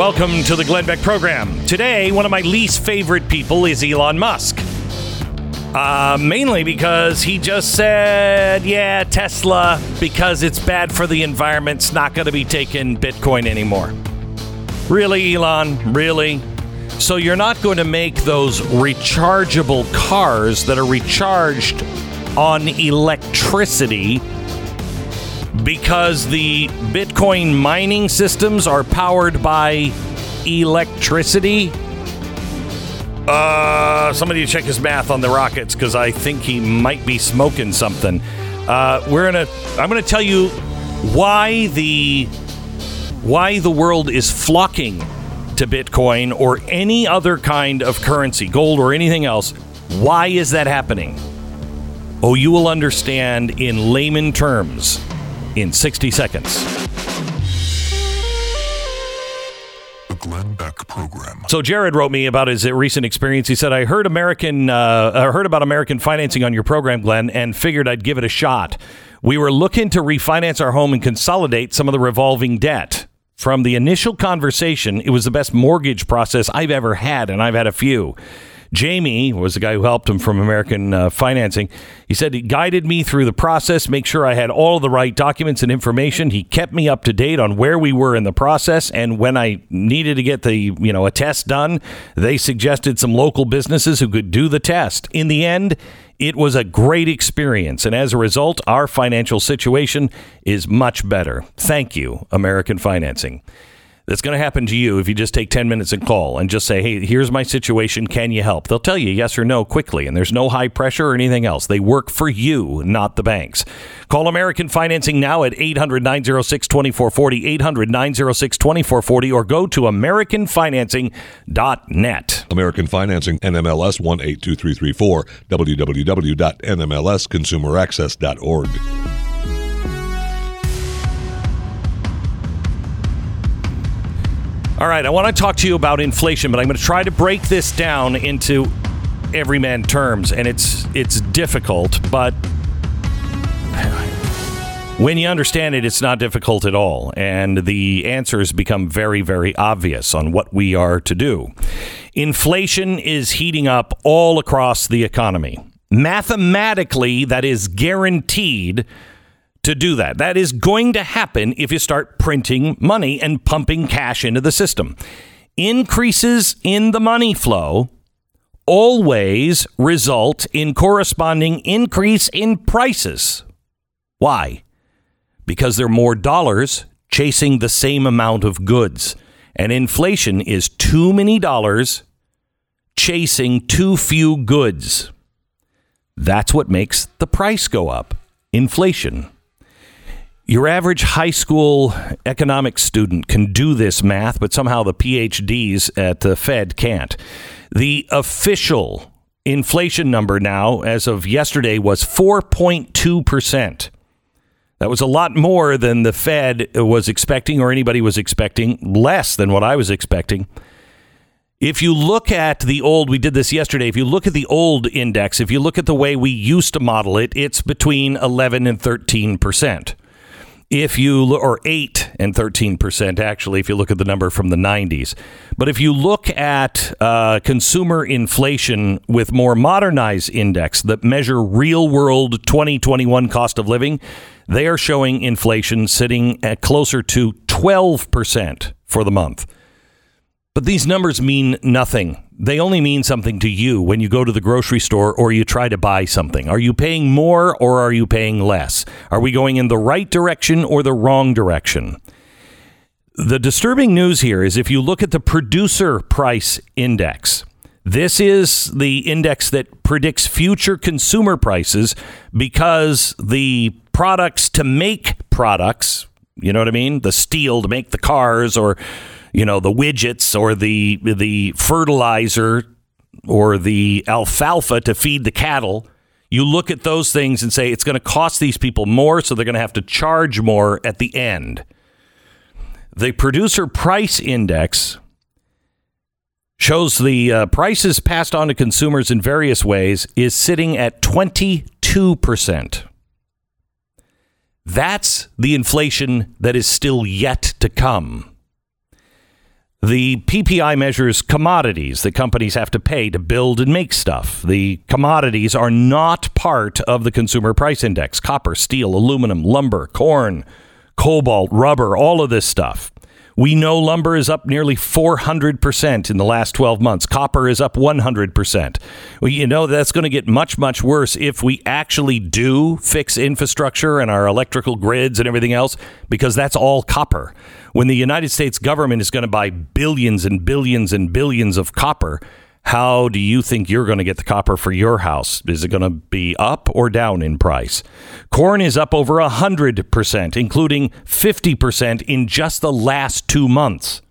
welcome to the Glenn Beck program. Today, one of my least favorite people is Elon Musk. Uh, mainly because he just said, yeah, Tesla, because it's bad for the environment, it's not going to be taking Bitcoin anymore. Really, Elon? Really? So you're not going to make those rechargeable cars that are recharged on electricity because the Bitcoin mining systems are powered by electricity. Uh, somebody check his math on the rockets because I think he might be smoking something. Uh, we're gonna. I'm gonna tell you why the why the world is flocking to Bitcoin or any other kind of currency, gold or anything else. Why is that happening? Oh, you will understand in layman terms in 60 seconds. The Glenn Beck Program. So Jared wrote me about his recent experience. He said, "I heard American, uh, I heard about American financing on your program, Glenn, and figured I'd give it a shot. We were looking to refinance our home and consolidate some of the revolving debt. From the initial conversation, it was the best mortgage process I've ever had, and I've had a few." Jamie was the guy who helped him from American uh, Financing. He said he guided me through the process, make sure I had all the right documents and information. He kept me up to date on where we were in the process, and when I needed to get the you know a test done, they suggested some local businesses who could do the test. In the end, it was a great experience, and as a result, our financial situation is much better. Thank you, American Financing that's going to happen to you if you just take 10 minutes and call and just say, hey, here's my situation. Can you help? They'll tell you yes or no quickly, and there's no high pressure or anything else. They work for you, not the banks. Call American Financing now at 800 906 2440, 800 906 2440, or go to AmericanFinancing.net. American Financing, NMLS 182334, www.nmlsconsumeraccess.org. All right, I want to talk to you about inflation, but I'm going to try to break this down into everyman terms, and it's it's difficult, but when you understand it, it's not difficult at all, and the answers become very, very obvious on what we are to do. Inflation is heating up all across the economy. Mathematically, that is guaranteed to do that. That is going to happen if you start printing money and pumping cash into the system. Increases in the money flow always result in corresponding increase in prices. Why? Because there are more dollars chasing the same amount of goods. And inflation is too many dollars chasing too few goods. That's what makes the price go up. Inflation. Your average high school economics student can do this math, but somehow the PhDs at the Fed can't. The official inflation number now, as of yesterday, was 4.2%. That was a lot more than the Fed was expecting or anybody was expecting, less than what I was expecting. If you look at the old, we did this yesterday. If you look at the old index, if you look at the way we used to model it, it's between 11 and 13 percent if you or 8 and 13% actually if you look at the number from the 90s but if you look at uh, consumer inflation with more modernized index that measure real world 2021 cost of living they are showing inflation sitting at closer to 12% for the month but these numbers mean nothing. They only mean something to you when you go to the grocery store or you try to buy something. Are you paying more or are you paying less? Are we going in the right direction or the wrong direction? The disturbing news here is if you look at the producer price index, this is the index that predicts future consumer prices because the products to make products, you know what I mean? The steel to make the cars or you know the widgets or the the fertilizer or the alfalfa to feed the cattle you look at those things and say it's going to cost these people more so they're going to have to charge more at the end. The producer price index shows the uh, prices passed on to consumers in various ways is sitting at 22% that's the inflation that is still yet to come the PPI measures commodities that companies have to pay to build and make stuff. The commodities are not part of the consumer price index copper, steel, aluminum, lumber, corn, cobalt, rubber, all of this stuff. We know lumber is up nearly 400% in the last 12 months. Copper is up 100%. Well, you know, that's going to get much, much worse if we actually do fix infrastructure and our electrical grids and everything else, because that's all copper. When the United States government is going to buy billions and billions and billions of copper, how do you think you're going to get the copper for your house? Is it going to be up or down in price? Corn is up over 100%, including 50% in just the last two months.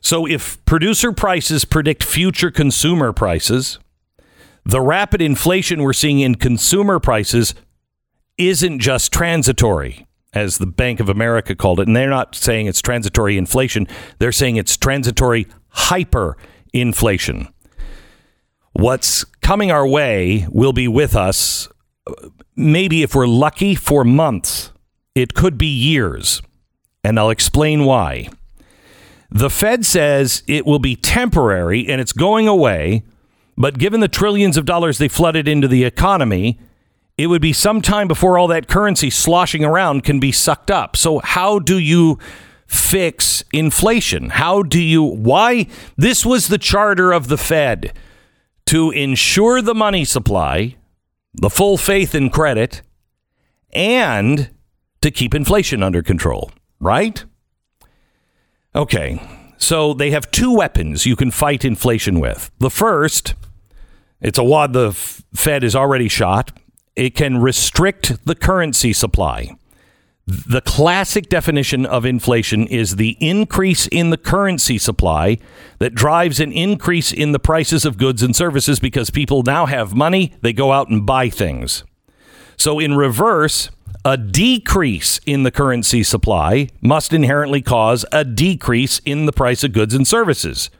So if producer prices predict future consumer prices, the rapid inflation we're seeing in consumer prices isn't just transitory, as the Bank of America called it. And they're not saying it's transitory inflation, they're saying it's transitory hyperinflation what's coming our way will be with us, maybe if we're lucky, for months. It could be years. And I'll explain why. The Fed says it will be temporary and it's going away But given the trillions of dollars they flooded into the economy, it would be some time before all that currency sloshing around can be sucked up. So, how do you fix inflation? How do you, why? This was the charter of the Fed to ensure the money supply, the full faith and credit, and to keep inflation under control, right? Okay, so they have two weapons you can fight inflation with. The first, it's a wad the Fed is already shot. It can restrict the currency supply. The classic definition of inflation is the increase in the currency supply that drives an increase in the prices of goods and services because people now have money, they go out and buy things. So, in reverse, a decrease in the currency supply must inherently cause a decrease in the price of goods and services.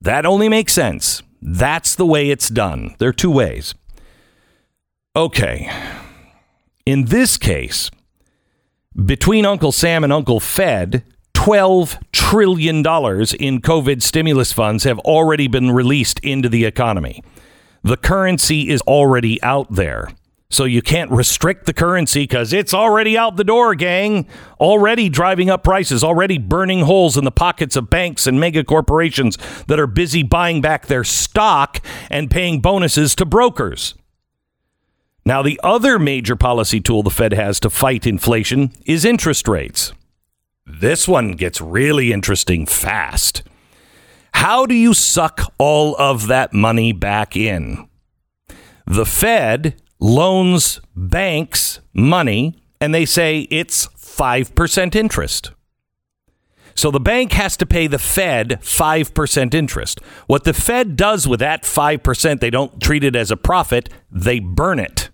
That only makes sense. That's the way it's done. There are two ways. Okay. In this case, between Uncle Sam and Uncle Fed, $12 trillion in COVID stimulus funds have already been released into the economy. The currency is already out there. So you can't restrict the currency because it's already out the door, gang. Already driving up prices, already burning holes in the pockets of banks and mega corporations that are busy buying back their stock and paying bonuses to brokers. Now, the other major policy tool the Fed has to fight inflation is interest rates. This one gets really interesting fast. How do you suck all of that money back in? The Fed loans banks money and they say it's 5% interest. So the bank has to pay the Fed 5% interest. What the Fed does with that 5%, they don't treat it as a profit, they burn it.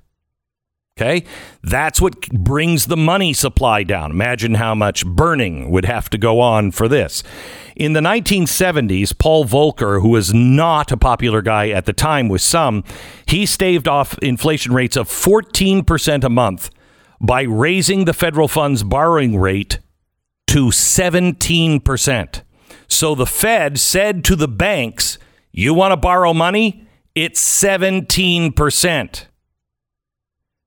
Okay? That's what brings the money supply down. Imagine how much burning would have to go on for this. In the 1970s, Paul Volcker, who was not a popular guy at the time with some, he staved off inflation rates of 14% a month by raising the federal funds borrowing rate to 17%. So the Fed said to the banks, You want to borrow money? It's 17%.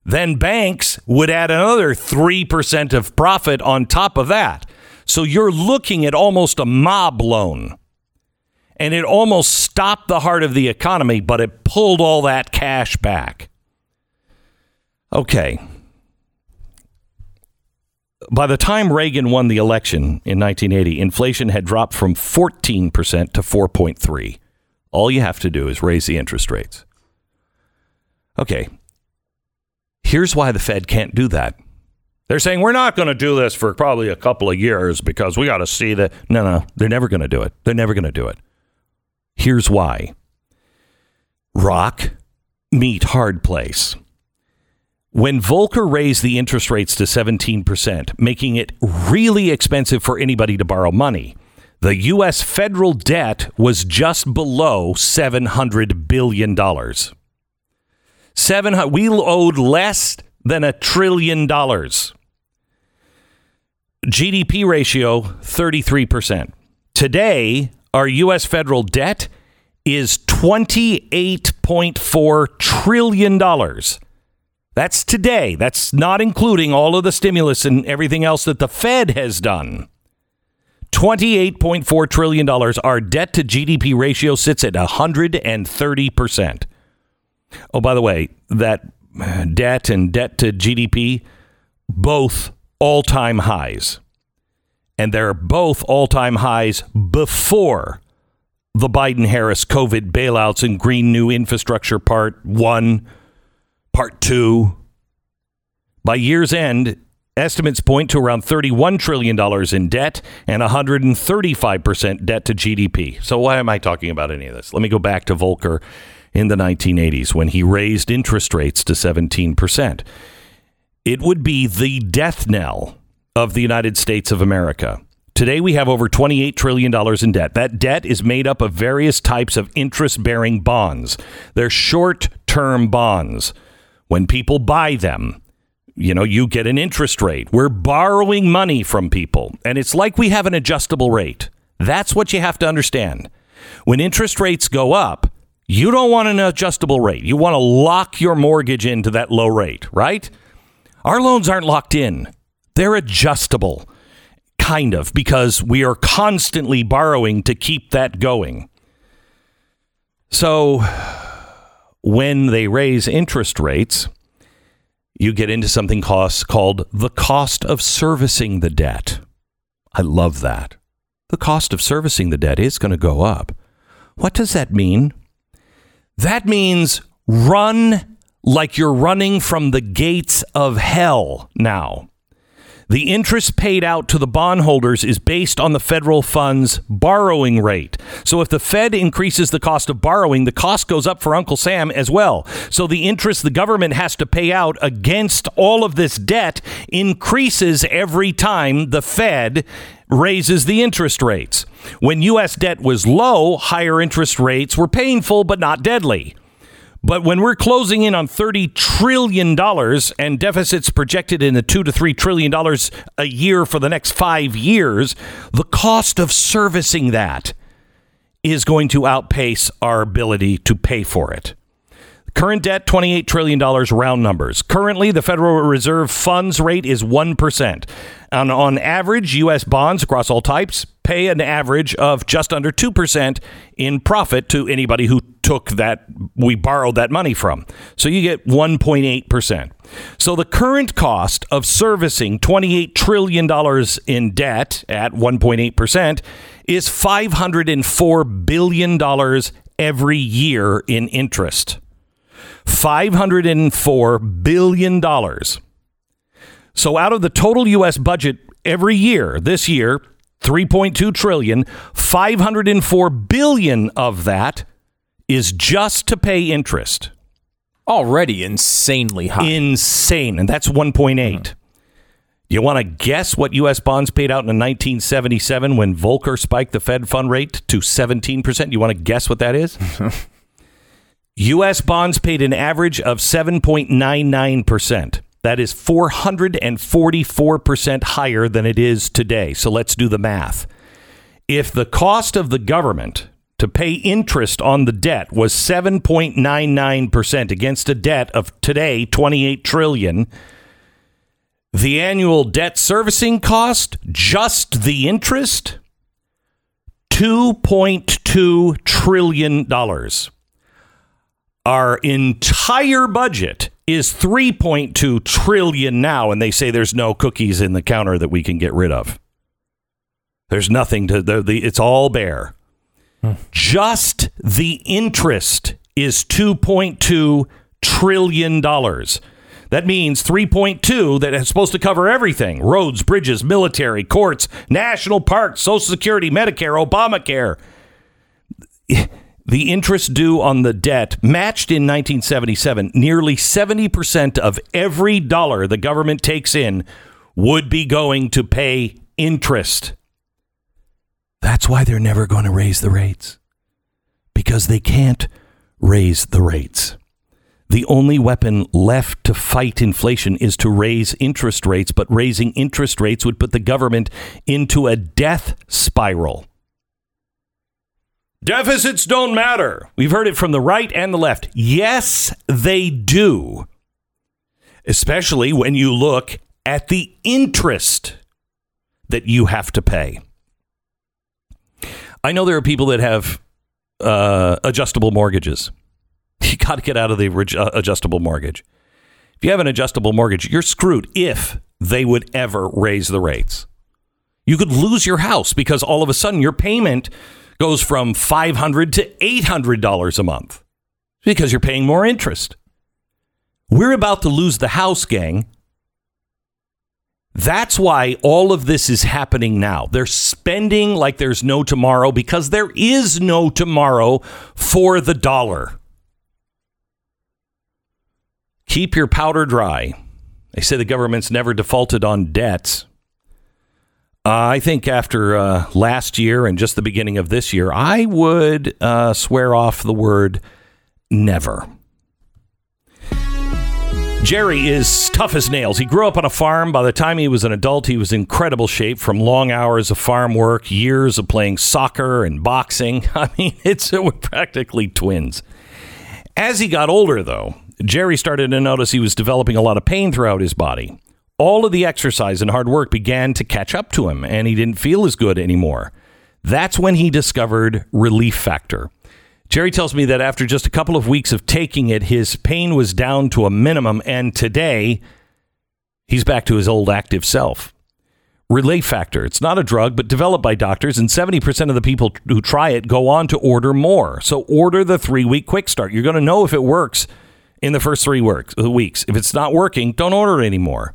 Then banks would add another 3% of profit on top of that. So you're looking at almost a mob loan. And it almost stopped the heart of the economy, but it pulled all that cash back. Okay. By the time Reagan won the election in 1980, inflation had dropped from 14% to 4.3. All you have to do is raise the interest rates. Okay, Here's why the Fed can't do that. They're saying we're not going to do this for probably a couple of years because we got to see that. No, no, they're never going to do it. They're never going to do it. Here's why rock, meet hard place. When Volcker raised the interest rates to 17%, making it really expensive for anybody to borrow money, the U.S. federal debt was just below $700 billion. Seven we owed less than a trillion dollars. GDP ratio 33%. Today, our US federal debt is 28.4 trillion dollars. That's today. That's not including all of the stimulus and everything else that the Fed has done. $28.4 trillion. Our debt to GDP ratio sits at 130%. Oh, by the way, that debt and debt to GDP, both all time highs. And they're both all time highs before the Biden Harris COVID bailouts and Green New Infrastructure Part 1, Part 2. By year's end, estimates point to around $31 trillion in debt and 135% debt to GDP. So, why am I talking about any of this? Let me go back to Volcker in the 1980s when he raised interest rates to 17%. It would be the death knell of the United States of America. Today, we have over $28 trillion in debt. That debt is made up of various types of interest bearing bonds. They're short term bonds. When people buy them, you know, you get an interest rate. We're borrowing money from people, and it's like we have an adjustable rate. That's what you have to understand. When interest rates go up, You don't want an adjustable rate. You want to lock your mortgage into that low rate, right? Our loans aren't locked in. They're adjustable, kind of, because we are constantly borrowing to keep that going. So when they raise interest rates, you get into something cost, called the cost of servicing the debt. I love that. The cost of servicing the debt is going to go up. What does that mean? That means run like you're running from the gates of hell now. The interest paid out to the bondholders is based on the federal fund's borrowing rate. So if the Fed increases the cost of borrowing, the cost goes up for Uncle Sam as well. So the interest the government has to pay out against all of this debt increases every time the Fed raises the interest rates. When U.S. debt was low, higher interest rates were painful but not deadly. But when we're closing in on $30 trillion and deficits projected in the 2 to $3 trillion a year for the next five years, the cost of servicing that is going to outpace our ability to pay for it. Current debt, $28 trillion, round numbers. Currently, the Federal Reserve funds rate is 1%. And on average, U.S. bonds across all types pay an average of just under 2% in profit to anybody who took that, we borrowed that money from. So you get 1.8%. So the current cost of servicing $28 trillion in debt at 1.8% is $504 billion every year in interest. $504 billion. So out of the total US budget every year, this year, 3.2 trillion, 504 billion of that is just to pay interest. Already insanely high. Insane. And that's 1.8. You want to guess what U.S. bonds paid out in 1977 when Volcker spiked the Fed fund rate to 17%? You want to guess what that is? U.S. bonds paid an average of 7.99%. That is 444% higher than it is today. So let's do the math. If the cost of the government to pay interest on the debt was 7.99% against a debt of today 28 trillion, the annual debt servicing cost, just the interest, 2.2 trillion dollars. Our entire budget is 3.2 trillion now and they say there's no cookies in the counter that we can get rid of. There's nothing to the, the it's all bare. Hmm. Just the interest is 2.2 trillion dollars. That means 3.2 that is supposed to cover everything. Roads, bridges, military, courts, national parks, social security, Medicare, Obamacare the interest due on the debt matched in 1977, nearly 70% of every dollar the government takes in would be going to pay interest. That's why they're never going to raise the rates. Because they can't raise the rates. The only weapon left to fight inflation is to raise interest rates, but raising interest rates would put the government into a death spiral. Deficits don't matter. We've heard it from the right and the left. Yes, they do. Especially when you look at the interest that you have to pay. I know there are people that have uh, adjustable mortgages. You got to get out of the uh, adjustable mortgage. If you have an adjustable mortgage, you're screwed if they would ever raise the rates. You could lose your house because all of a sudden your payment goes from $500 to $800 a month because you're paying more interest. We're about to lose the house, gang. That's why all of this is happening now. They're spending like there's no tomorrow because there is no tomorrow for the dollar. Keep your powder dry. They say the government's never defaulted on debts. I think after uh, last year and just the beginning of this year, I would uh, swear off the word never. Jerry is tough as nails. He grew up on a farm. By the time he was an adult, he was in incredible shape from long hours of farm work, years of playing soccer and boxing. I mean, it's we're practically twins. As he got older, though, Jerry started to notice he was developing a lot of pain throughout his body. All of the exercise and hard work began to catch up to him, and he didn't feel as good anymore. That's when he discovered Relief Factor. Jerry tells me that after just a couple of weeks of taking it, his pain was down to a minimum, and today he's back to his old active self. Relief Factor. It's not a drug, but developed by doctors, and 70% of the people who try it go on to order more. So order the three week quick start. You're going to know if it works in the first three works, weeks. If it's not working, don't order it anymore.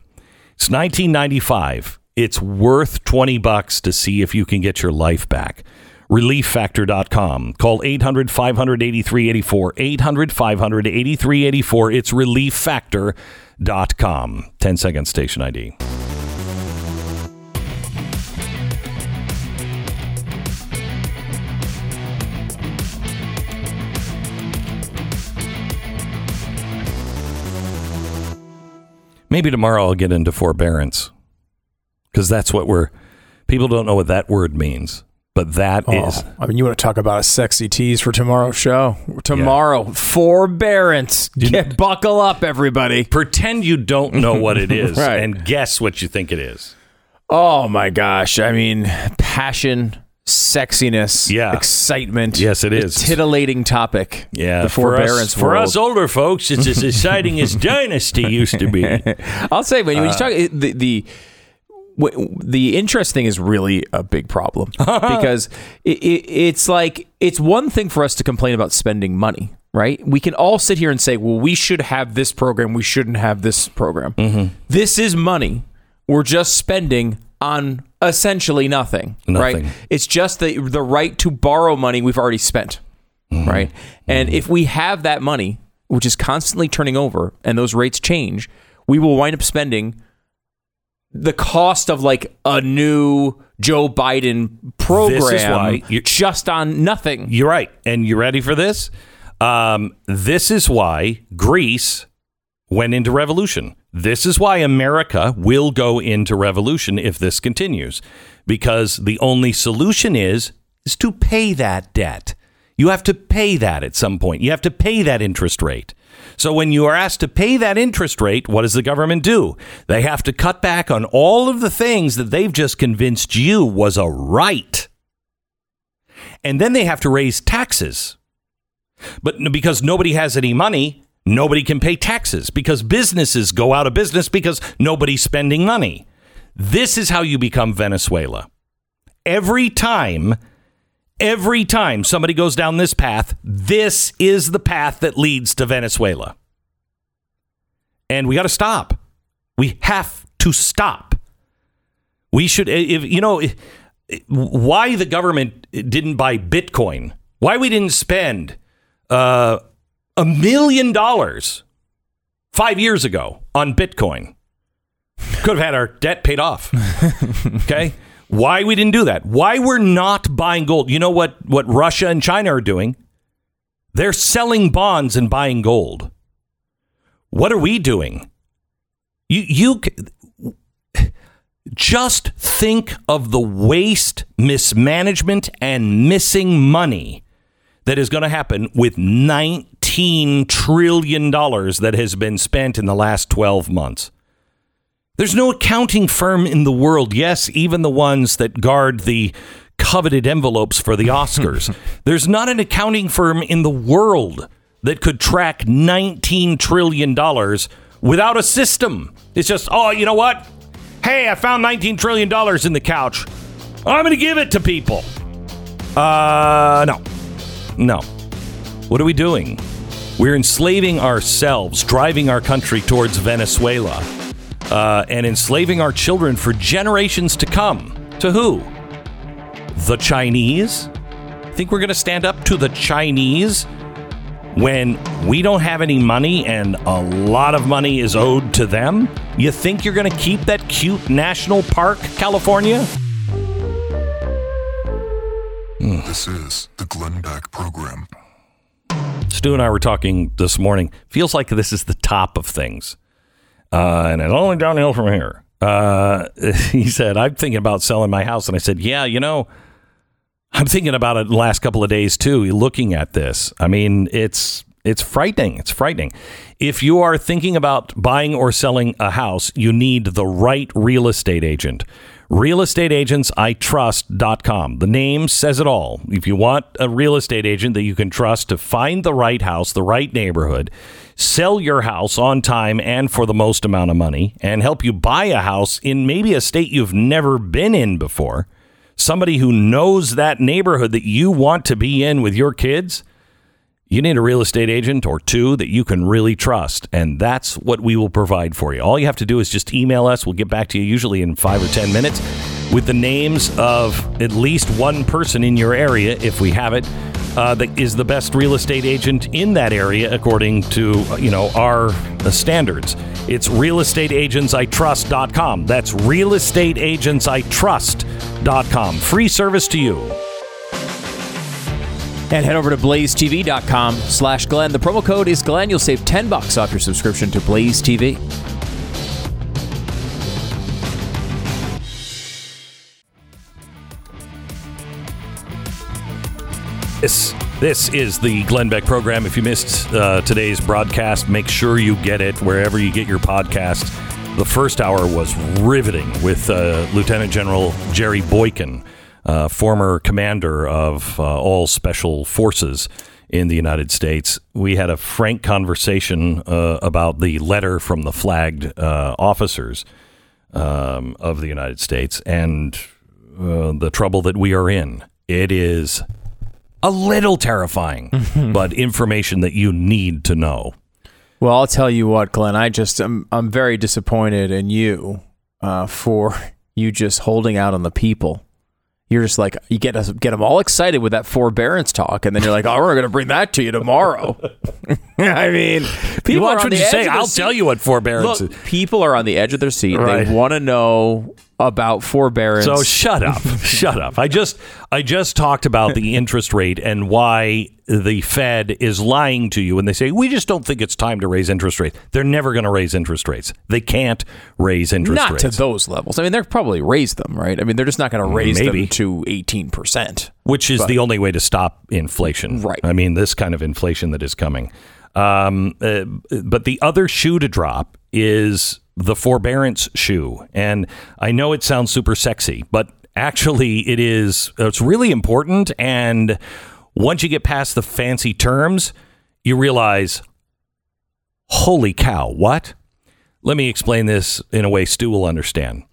It's 1995. It's worth 20 bucks to see if you can get your life back. ReliefFactor.com. Call 800 500 8384. 800 500 8384. It's ReliefFactor.com. 10 second station ID. Maybe tomorrow I'll get into forbearance because that's what we're. People don't know what that word means, but that oh, is. Oh, I mean, you want to talk about a sexy tease for tomorrow's show? Tomorrow, forbearance. Get buckle up, everybody. Pretend you don't know what it is Right. and guess what you think it is. Oh my gosh! I mean, passion, sexiness, Yeah. excitement. Yes, it is. Titillating topic. Yeah, the for us, forbearance for us older folks, it's as exciting as Dynasty used to be. I'll say when, Uh, when you talk the the the interest thing is really a big problem because it, it, it's like it's one thing for us to complain about spending money, right? We can all sit here and say, "Well, we should have this program, we shouldn't have this program." Mm-hmm. This is money we're just spending on essentially nothing, Nothing. right? It's just the the right to borrow money we've already spent, Mm-hmm. right? And if we have that money, which is constantly turning over, and those rates change, we will wind up spending the cost of like a new Joe Biden program This is why you- just on nothing. You're right. And you ready for this? Um, this is why Greece went into revolution. This is why America will go into revolution if this continues, because the only solution is is to pay that debt. You have to pay that at some point. You have to pay that interest rate. So when you are asked to pay that interest rate, what does the government do? They have to cut back on all of the things that they've just convinced you was a right. And then they have to raise taxes. But because nobody has any money, nobody can pay taxes because businesses go out of business because nobody's spending money. This is how you become Venezuela. Every time, every time somebody goes down this path, this is the path that leads to Venezuela. And we got to stop. We have to stop. We should, if you know, why the government didn't buy Bitcoin, why we didn't spend uh, a million dollars five years ago on Bitcoin. Could have had our debt paid off. okay. Why we didn't do that? Why we're not buying gold? You know what, what Russia and China are doing? They're selling bonds and buying gold. What are we doing? You, you, just think of the waste, mismanagement, and missing money that is going to happen with $19 trillion that has been spent in the last 12 months. There's no accounting firm in the world, yes, even the ones that guard the coveted envelopes for the Oscars. There's not an accounting firm in the world that could track $19 trillion without a system. It's just, oh, you know what? Hey, I found $19 trillion in the couch. I'm going to give it to people. Uh, no. No. What are we doing? We're enslaving ourselves, driving our country towards Venezuela, uh, and enslaving our children for generations to come. To who? The Chinese? Think we're going to stand up to the Chinese when we don't have any money and a lot of money is owed to them? You think you're going to keep that cute national park, California? This is the Glenn Beck Program. Stu and I were talking this morning. Feels like this is the top of things. Uh, and it's only downhill from here. Uh, he said, I'm thinking about selling my house. And I said, Yeah, you know, I'm thinking about it the last couple of days too, looking at this. I mean, it's It's frightening. It's frightening. If you are thinking about buying or selling a house, you need the right real estate agent. RealestateAgentsITrust.com. The name says it all. If you want a real estate agent that you can trust to find the right house, the right neighborhood, sell your house on time and for the most amount of money, and help you buy a house in maybe a state you've never been in before, somebody who knows that neighborhood that you want to be in with your kids, you need a real estate agent or two that you can really trust. And that's what we will provide for you. All you have to do is just email us. We'll get back to you usually in five or 10 minutes with the names of at least one person in your area, if we have it, uh, that is the best real estate agent in that area according to, you know, our uh, standards. It's realestateagentsitrust.com. That's realestateagentsitrust.com. Free service to you. And head over to blazetv.com slash Glenn. The promo code is Glenn. You'll save 10 bucks off your subscription to Blaze TV. This this is the Glenn Beck program. If you missed uh, today's broadcast, make sure you get it wherever you get your podcast. The first hour was riveting with uh, Lieutenant General Jerry Boykin, uh, former commander of uh, all special forces in the United States. We had a frank conversation uh, about the letter from the flagged uh, officers um, of the United States and the trouble that we are in. It is a little terrifying, but information that you need to know. Well, I'll tell you what, Glenn. I just I'm I'm very disappointed in you uh, for you just holding out on the people. You're just like you get us get them all excited with that forbearance talk, and then you're like, "Oh, we're going to bring that to you tomorrow." I mean, people watch on what the you edge say. I'll seat. tell you what forbearance Look, is. people are on the edge of their seat. Right. They want to know about forbearance. So shut up, shut up. I just I just talked about the interest rate and why the Fed is lying to you when they say we just don't think it's time to raise interest rates. They're never going to raise interest rates. They can't raise interest not rates. to those levels. I mean, they're probably raise them, right? I mean, they're just not going to raise Maybe. them to eighteen percent. which is the only way to stop inflation. Right. I mean, this kind of inflation that is coming. Um, uh, but the other shoe to drop is the forbearance shoe. And I know it sounds super sexy, but actually it is, it's really important. And once you get past the fancy terms, you realize, holy cow, what? Let me explain this in a way Stu will understand.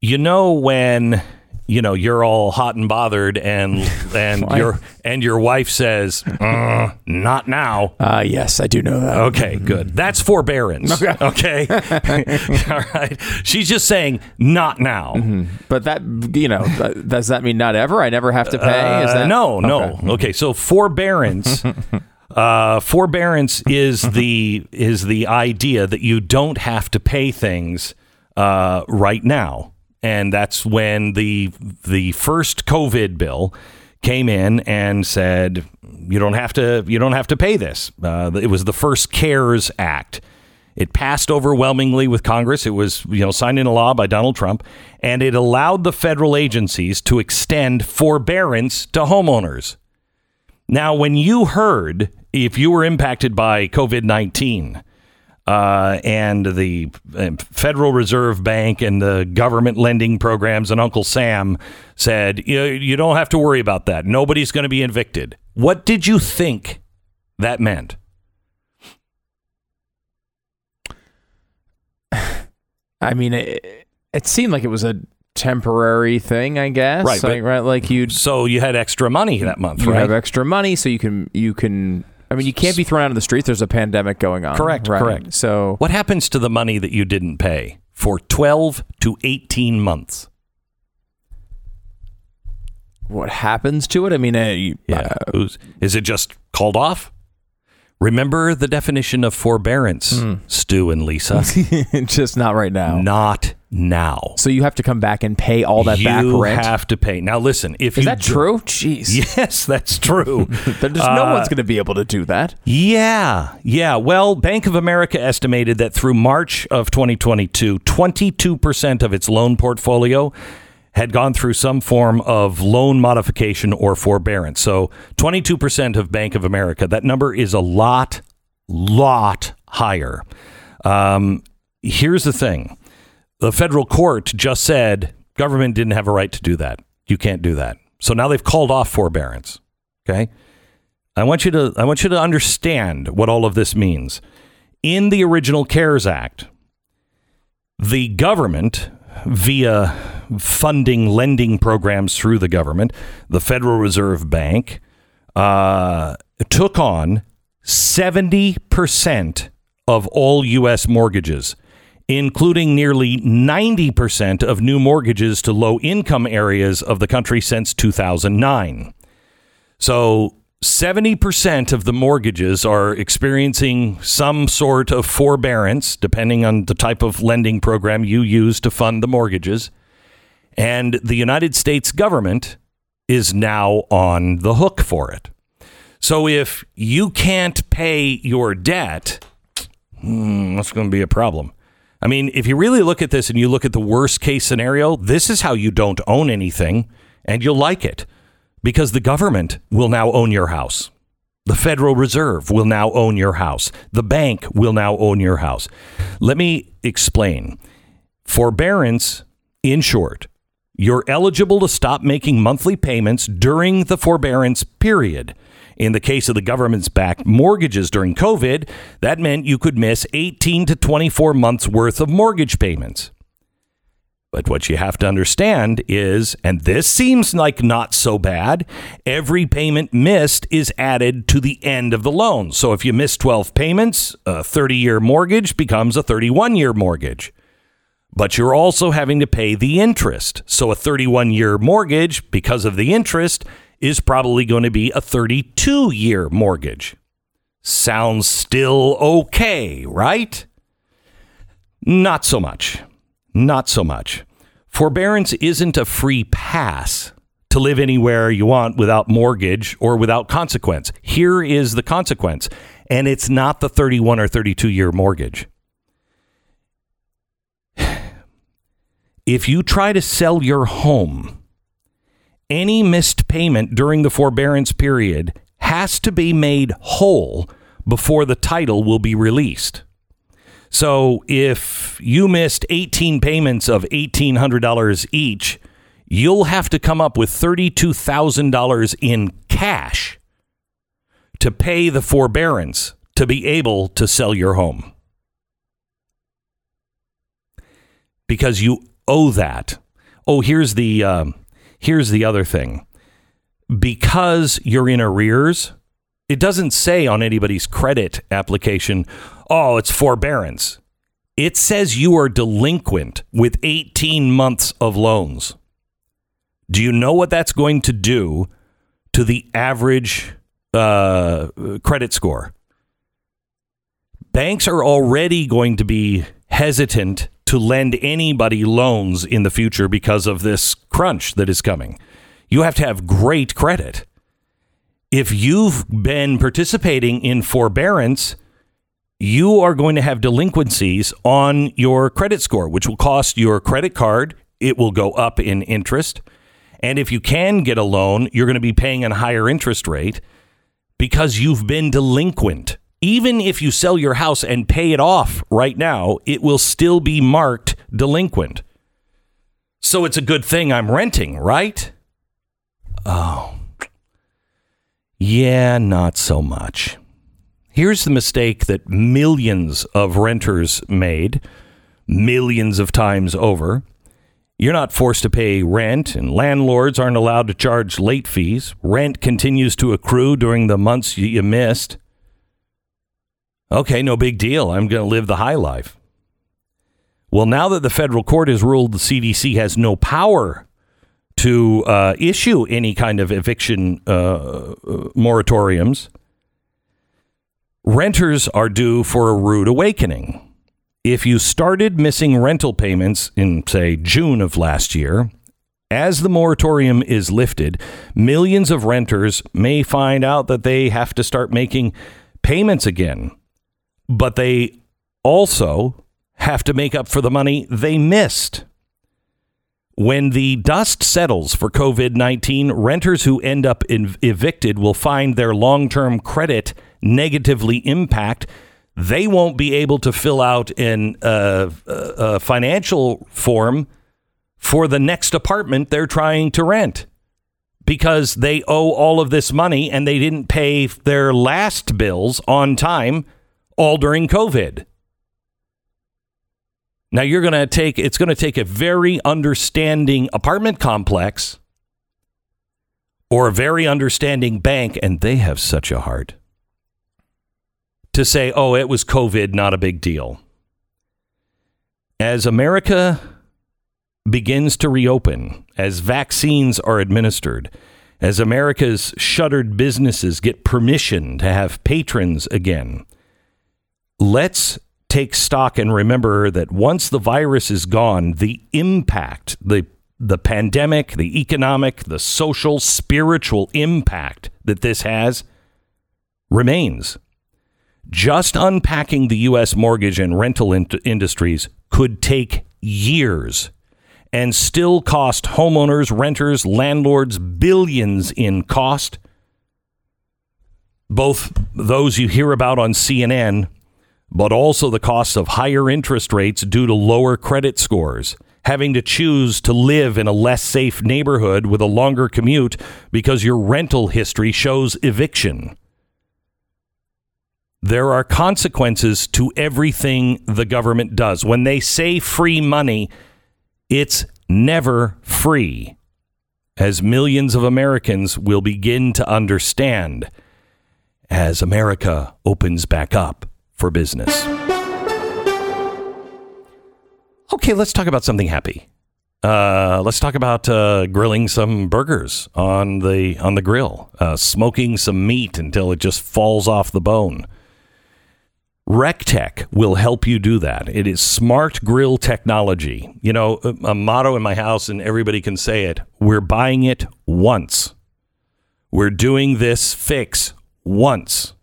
You know when you know you're all hot and bothered and and your and your wife says uh, not now. Uh, yes, I do know that. okay good. That's forbearance. Okay, all right. She's just saying not now. But that you know, does that mean not ever? I never have to pay? Is Uh, that no no. Okay. okay so forbearance uh, forbearance is the is the idea that you don't have to pay things uh, right now and that's when the the first covid bill came in and said you don't have to you don't have to pay this uh, it was the first cares act it passed overwhelmingly with Congress. It was, you know, signed into law by Donald Trump, and it allowed the federal agencies to extend forbearance to homeowners. Now, when you heard if you were impacted by COVID 19 uh, and the uh, Federal Reserve Bank and the government lending programs, and Uncle Sam said, you, you don't have to worry about that. Nobody's going to be evicted. What did you think that meant? I mean, it, it seemed like it was a temporary thing, I guess. Right, but- right. Like you So you had extra money that month, you right? have extra money, so you can you can. I mean, you can't be thrown out of the streets. There's a pandemic going on. Correct, right? correct. So What happens to the money that you didn't pay for 12 to 18 months? what happens to it? I mean, uh, you, Yeah. Who's, is it just called off? Remember the definition of forbearance, Hmm. Stu and Lisa? uh, just not right now. Not now. So you have to come back and pay all that you back rent. You have to pay. Now listen, if Is that do- true? Jeez. Yes, that's true. There's no one's going to be able to do that. Yeah, yeah. Well, Bank of America estimated that through March of 2022, 22% of its loan portfolio had gone through some form of loan modification or forbearance. So 22% of Bank of America. That number is a lot, lot higher. Um, here's the thing the federal court just said government didn't have a right to do that. You can't do that. So now they've called off forbearance. Okay. I want you to I want you to understand what all of this means. In the original CARES Act, the government via funding lending programs through the government, the Federal Reserve Bank uh, took on 70% of all U.S. mortgages, including nearly 90% of new mortgages to low income areas of the country since 2009. So 70% of the mortgages are experiencing some sort of forbearance, depending on the type of lending program you use to fund the mortgages. And the United States government is now on the hook for it. So if you can't pay your debt, hmm, that's going to be a problem. I mean, if you really look at this and you look at the worst case scenario, this is how you don't own anything and you'll like it because the government will now own your house. The Federal Reserve will now own your house. The bank will now own your house. Let me explain. Forbearance, in short, you're eligible to stop making monthly payments during the forbearance period. In the case of the government's backed mortgages during COVID, that meant you could miss 18 to 24 months worth of mortgage payments. But what you have to understand is, and this seems like not so bad, every payment missed is added to the end of the loan. So if you miss 12 payments, a 30 year mortgage becomes a 31 year mortgage. But you're also having to pay the interest. So a 31 year mortgage, because of the interest, is probably going to be a 32 year mortgage. Sounds still okay, right? Not so much. Not so much. Forbearance isn't a free pass to live anywhere you want without mortgage or without consequence. Here is the consequence, and it's not the 31 or 32 year mortgage. If you try to sell your home, any missed payment during the forbearance period has to be made whole before the title will be released. So if you missed 18 payments of $1,800 each, you'll have to come up with $32,000 in cash to pay the forbearance to be able to sell your home. Because you owe that. Oh, here's the um, here's the other thing. Because you're in arrears, it doesn't say on anybody's credit application, oh, it's forbearance. It says you are delinquent with 18 months of loans. Do you know what that's going to do to the average uh, credit score? Banks are already going to be hesitant to lend anybody loans in the future because of this crunch that is coming. You have to have great credit. If you've been participating in forbearance, you are going to have delinquencies on your credit score, which will cost your credit card. It will go up in interest. And if you can get a loan, you're going to be paying a higher interest rate because you've been delinquent. Even if you sell your house and pay it off right now, it will still be marked delinquent. So it's a good thing I'm renting, right? Oh. Yeah, not so much. Here's the mistake that millions of renters made millions of times over. You're not forced to pay rent, and landlords aren't allowed to charge late fees. Rent continues to accrue during the months you missed. Okay, no big deal. I'm going to live the high life. Well, now that the federal court has ruled the CDC has no power to uh, issue any kind of eviction uh, uh moratoriums, Renters are due for a rude awakening. If you started missing rental payments in, say, June of last year, as the moratorium is lifted, millions of renters may find out that they have to start making payments again. But they also have to make up for the money they missed. When the dust settles for COVID 19, renters who end up ev- evicted will find their long term credit negatively impact. They won't be able to fill out in uh, a financial form for the next apartment they're trying to rent because they owe all of this money and they didn't pay their last bills on time all during COVID. Now you're going to take it's going to take a very understanding apartment complex or a very understanding bank and they have such a heart to say, "Oh, it was COVID, not a big deal." As America begins to reopen, as vaccines are administered, as America's shuttered businesses get permission to have patrons again, let's take stock and remember that once the virus is gone, the impact, the the pandemic, the economic, the social, spiritual impact that this has remains. Just unpacking the U.S. mortgage and rental in- industries could take years and still cost homeowners, renters, landlords billions in cost. Both those you hear about on CNN, but also the cost of higher interest rates due to lower credit scores, having to choose to live in a less safe neighborhood with a longer commute because your rental history shows eviction. There are consequences to everything the government does. When they say free money, it's never free, as millions of Americans will begin to understand as America opens back up for business. Okay, let's talk about something happy. Uh, let's talk about uh, grilling some burgers on the on the grill, uh, smoking some meat until it just falls off the bone. recteq will help you do that. It is smart grill technology. You know, a, a motto in my house, and everybody can say it we're buying it once. We're doing this fix once.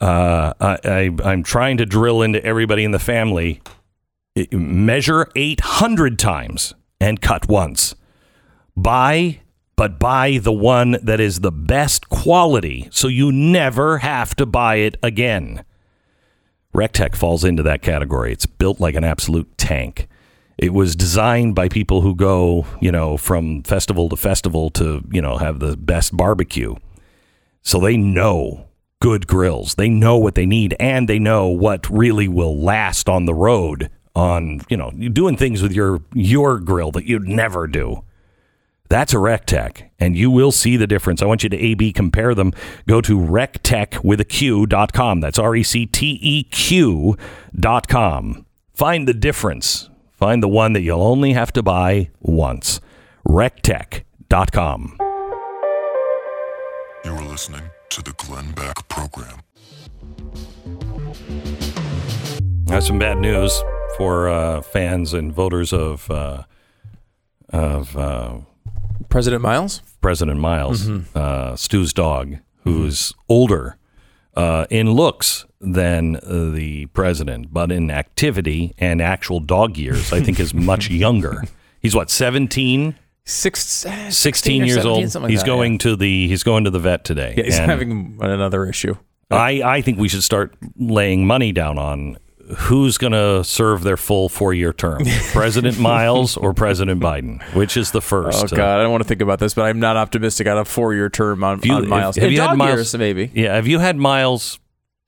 Uh, I, I, am trying to drill into everybody in the family. Measure 800 times and cut once. Buy, but buy the one that is the best quality so you never have to buy it again. recteq falls into that category. It's built like an absolute tank. It was designed by people who go, you know, from festival to festival to, you know, have the best barbecue. So they know good grills. They know what they need and they know what really will last on the road on, you know, doing things with your your grill that you'd never do. That's a recteq, and you will see the difference. I want you to A-B compare them. Go to rectech with a Q dot com. That's R-E-C-T-E-Q dot com. Find the difference. Find the one that you'll only have to buy once. recteq dot com. You are listening to the Glenn Beck Program. That's some bad news for uh, fans and voters of uh, of uh, President Miles? President Miles, uh, Stu's dog, who's older uh, in looks than uh, the president, but in activity and actual dog years, I think is much younger. He's what, 17, Six, eh, 16 or years 17, old? like he's that, going yeah. to the he's going to the vet today. Yeah, he's having another issue. I, I think we should start laying money down on who's going to serve their full four year term President Miles or President Biden? Which is the oh, first? Oh God, I don't want to think about this, but I'm not optimistic on a four-year term on, you- on Miles. have In you had Miles- years, maybe. Yeah. Have you had Miles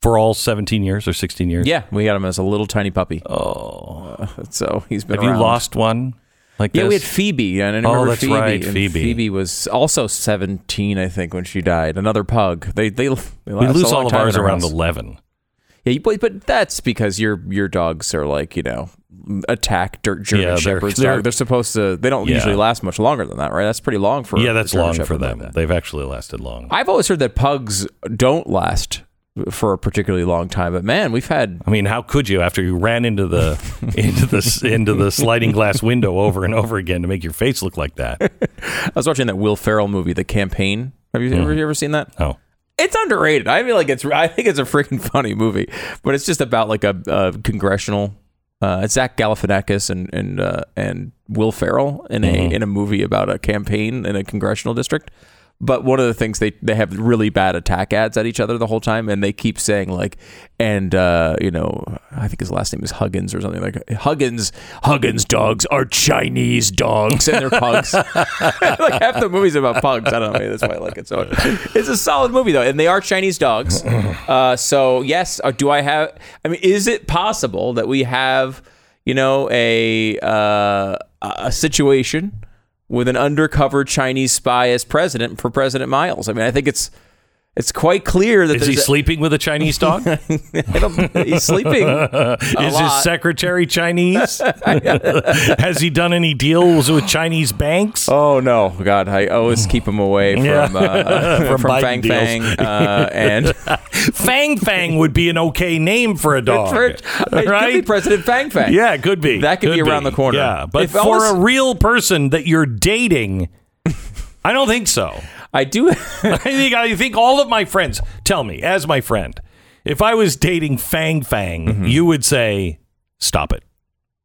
for all 17 years or 16 years? Yeah, we got him as a little tiny puppy. Oh, so he's been. Have you lost one like Yeah, this? we had Phoebe, and I Oh, that's Phoebe. right, and Phoebe. Phoebe was also 17, I think, when she died. Another pug. They they, they we lose all of ours around house. 11. Yeah, but, but that's because your your dogs are like you know attack dirt German Yeah, shepherds. they're- They're, they're supposed to. They don't Yeah. usually last much longer than that, right? That's pretty long for yeah, that's long for like them. that. They've actually lasted long. I've always heard that pugs don't last for a particularly long time, but man, we've had I mean, how could you after you ran into the into the into the sliding glass window over and over again to make your face look like that? I was watching that Will Ferrell movie, The Campaign. Have you ever, you ever seen that? Oh, It's underrated. I feel like it's. I think it's a freaking funny movie, but it's just about like a, a congressional. Uh, it's Zach Galifianakis and and uh, and Will Ferrell in a in a movie about a campaign in a congressional district. But one of the things they they have really bad attack ads at each other the whole time, and they keep saying like, and uh, you know, I think his last name is Huggins or something like Huggins. Huggins dogs are Chinese dogs, and they're pugs. like half the movie's about pugs. I don't know. Maybe that's why I like it. So it's a solid movie though, and they are Chinese dogs. Uh, so yes, uh, do I have? I mean, is it possible that we have, you know, a uh, a situation? With an undercover Chinese spy as president for President Miles. I mean, I think it's it's quite clear that Is he a- sleeping with a Chinese dog? He's sleeping. Is his secretary Chinese? Has he done any deals with Chinese banks? Oh no, God! I always keep him away from Yeah. uh, From from, Fang deals. Fang uh, and Fang Fang would be an okay name for a dog, for, it could be right? President Fang Fang. Yeah, it could be. That could be around the corner. Yeah, but If for almost- a real person that you're dating, I don't think so. I do. I think I think all of my friends tell me, as my friend, if I was dating Fang Fang, Mm-hmm. you would say, "Stop it,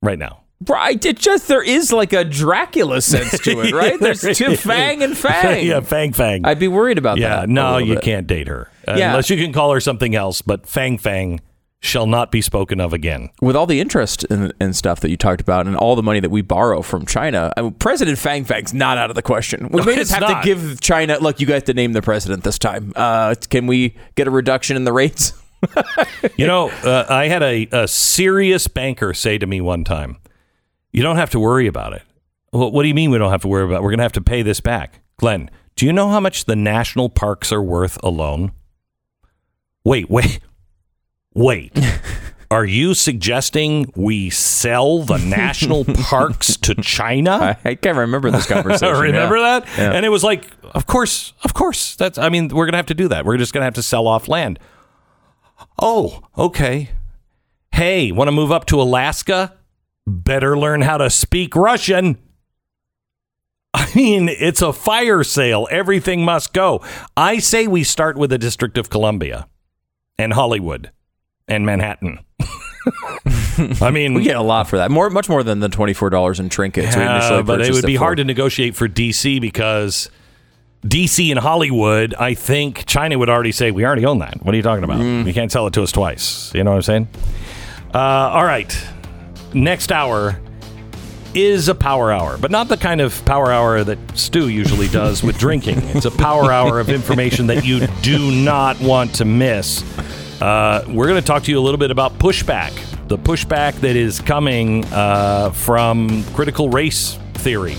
right now." right. It just there is like a Dracula sense to it, right? There's There two. Fang and Fang. yeah, Fang Fang. I'd be worried about yeah, that. a no, you bit. can't date her Uh, Yeah. unless you can call her something else. But Fang Fang shall not be spoken of again. with all the interest and, stuff that you talked about, and all the money that we borrow from China, I mean, President Fang Fang's not out of the question. We may just have not. to give China. Look, you guys to name the president this time. Uh, can we get a reduction in the rates? You know, uh, I had a, a serious banker say to me one time, "You don't have to worry about it." Well, what do you mean we don't have to worry about? it? We're going to have to pay this back, Glenn. Do you know how much the national parks are worth alone? Wait, wait, wait. Are you suggesting we sell the national parks to China? I, I can't remember this conversation. Remember yeah. that? Yeah. And it was like, of course, of course. That's. I mean, we're gonna have to do that. We're just gonna have to sell off land. Oh, okay. Hey, want to move up to Alaska? Better learn how to speak Russian. I mean, it's a fire sale. Everything must go. I say we start with the District of Columbia and Hollywood and Manhattan. I mean, We get a lot for that. More, much more than the twenty-four dollars in trinkets. we yeah, initially but it would be hard to negotiate for DC because DC and Hollywood, I think China would already say, we already own that. What are you talking about? Mm. You can't sell it to us twice. You know what I'm saying? Uh, all right. Next hour is a power hour, but not the kind of power hour that Stu usually does with drinking. It's a power hour of information that you do not want to miss. Uh, we're going to talk to you a little bit about pushback, the pushback that is coming uh, from critical race theory.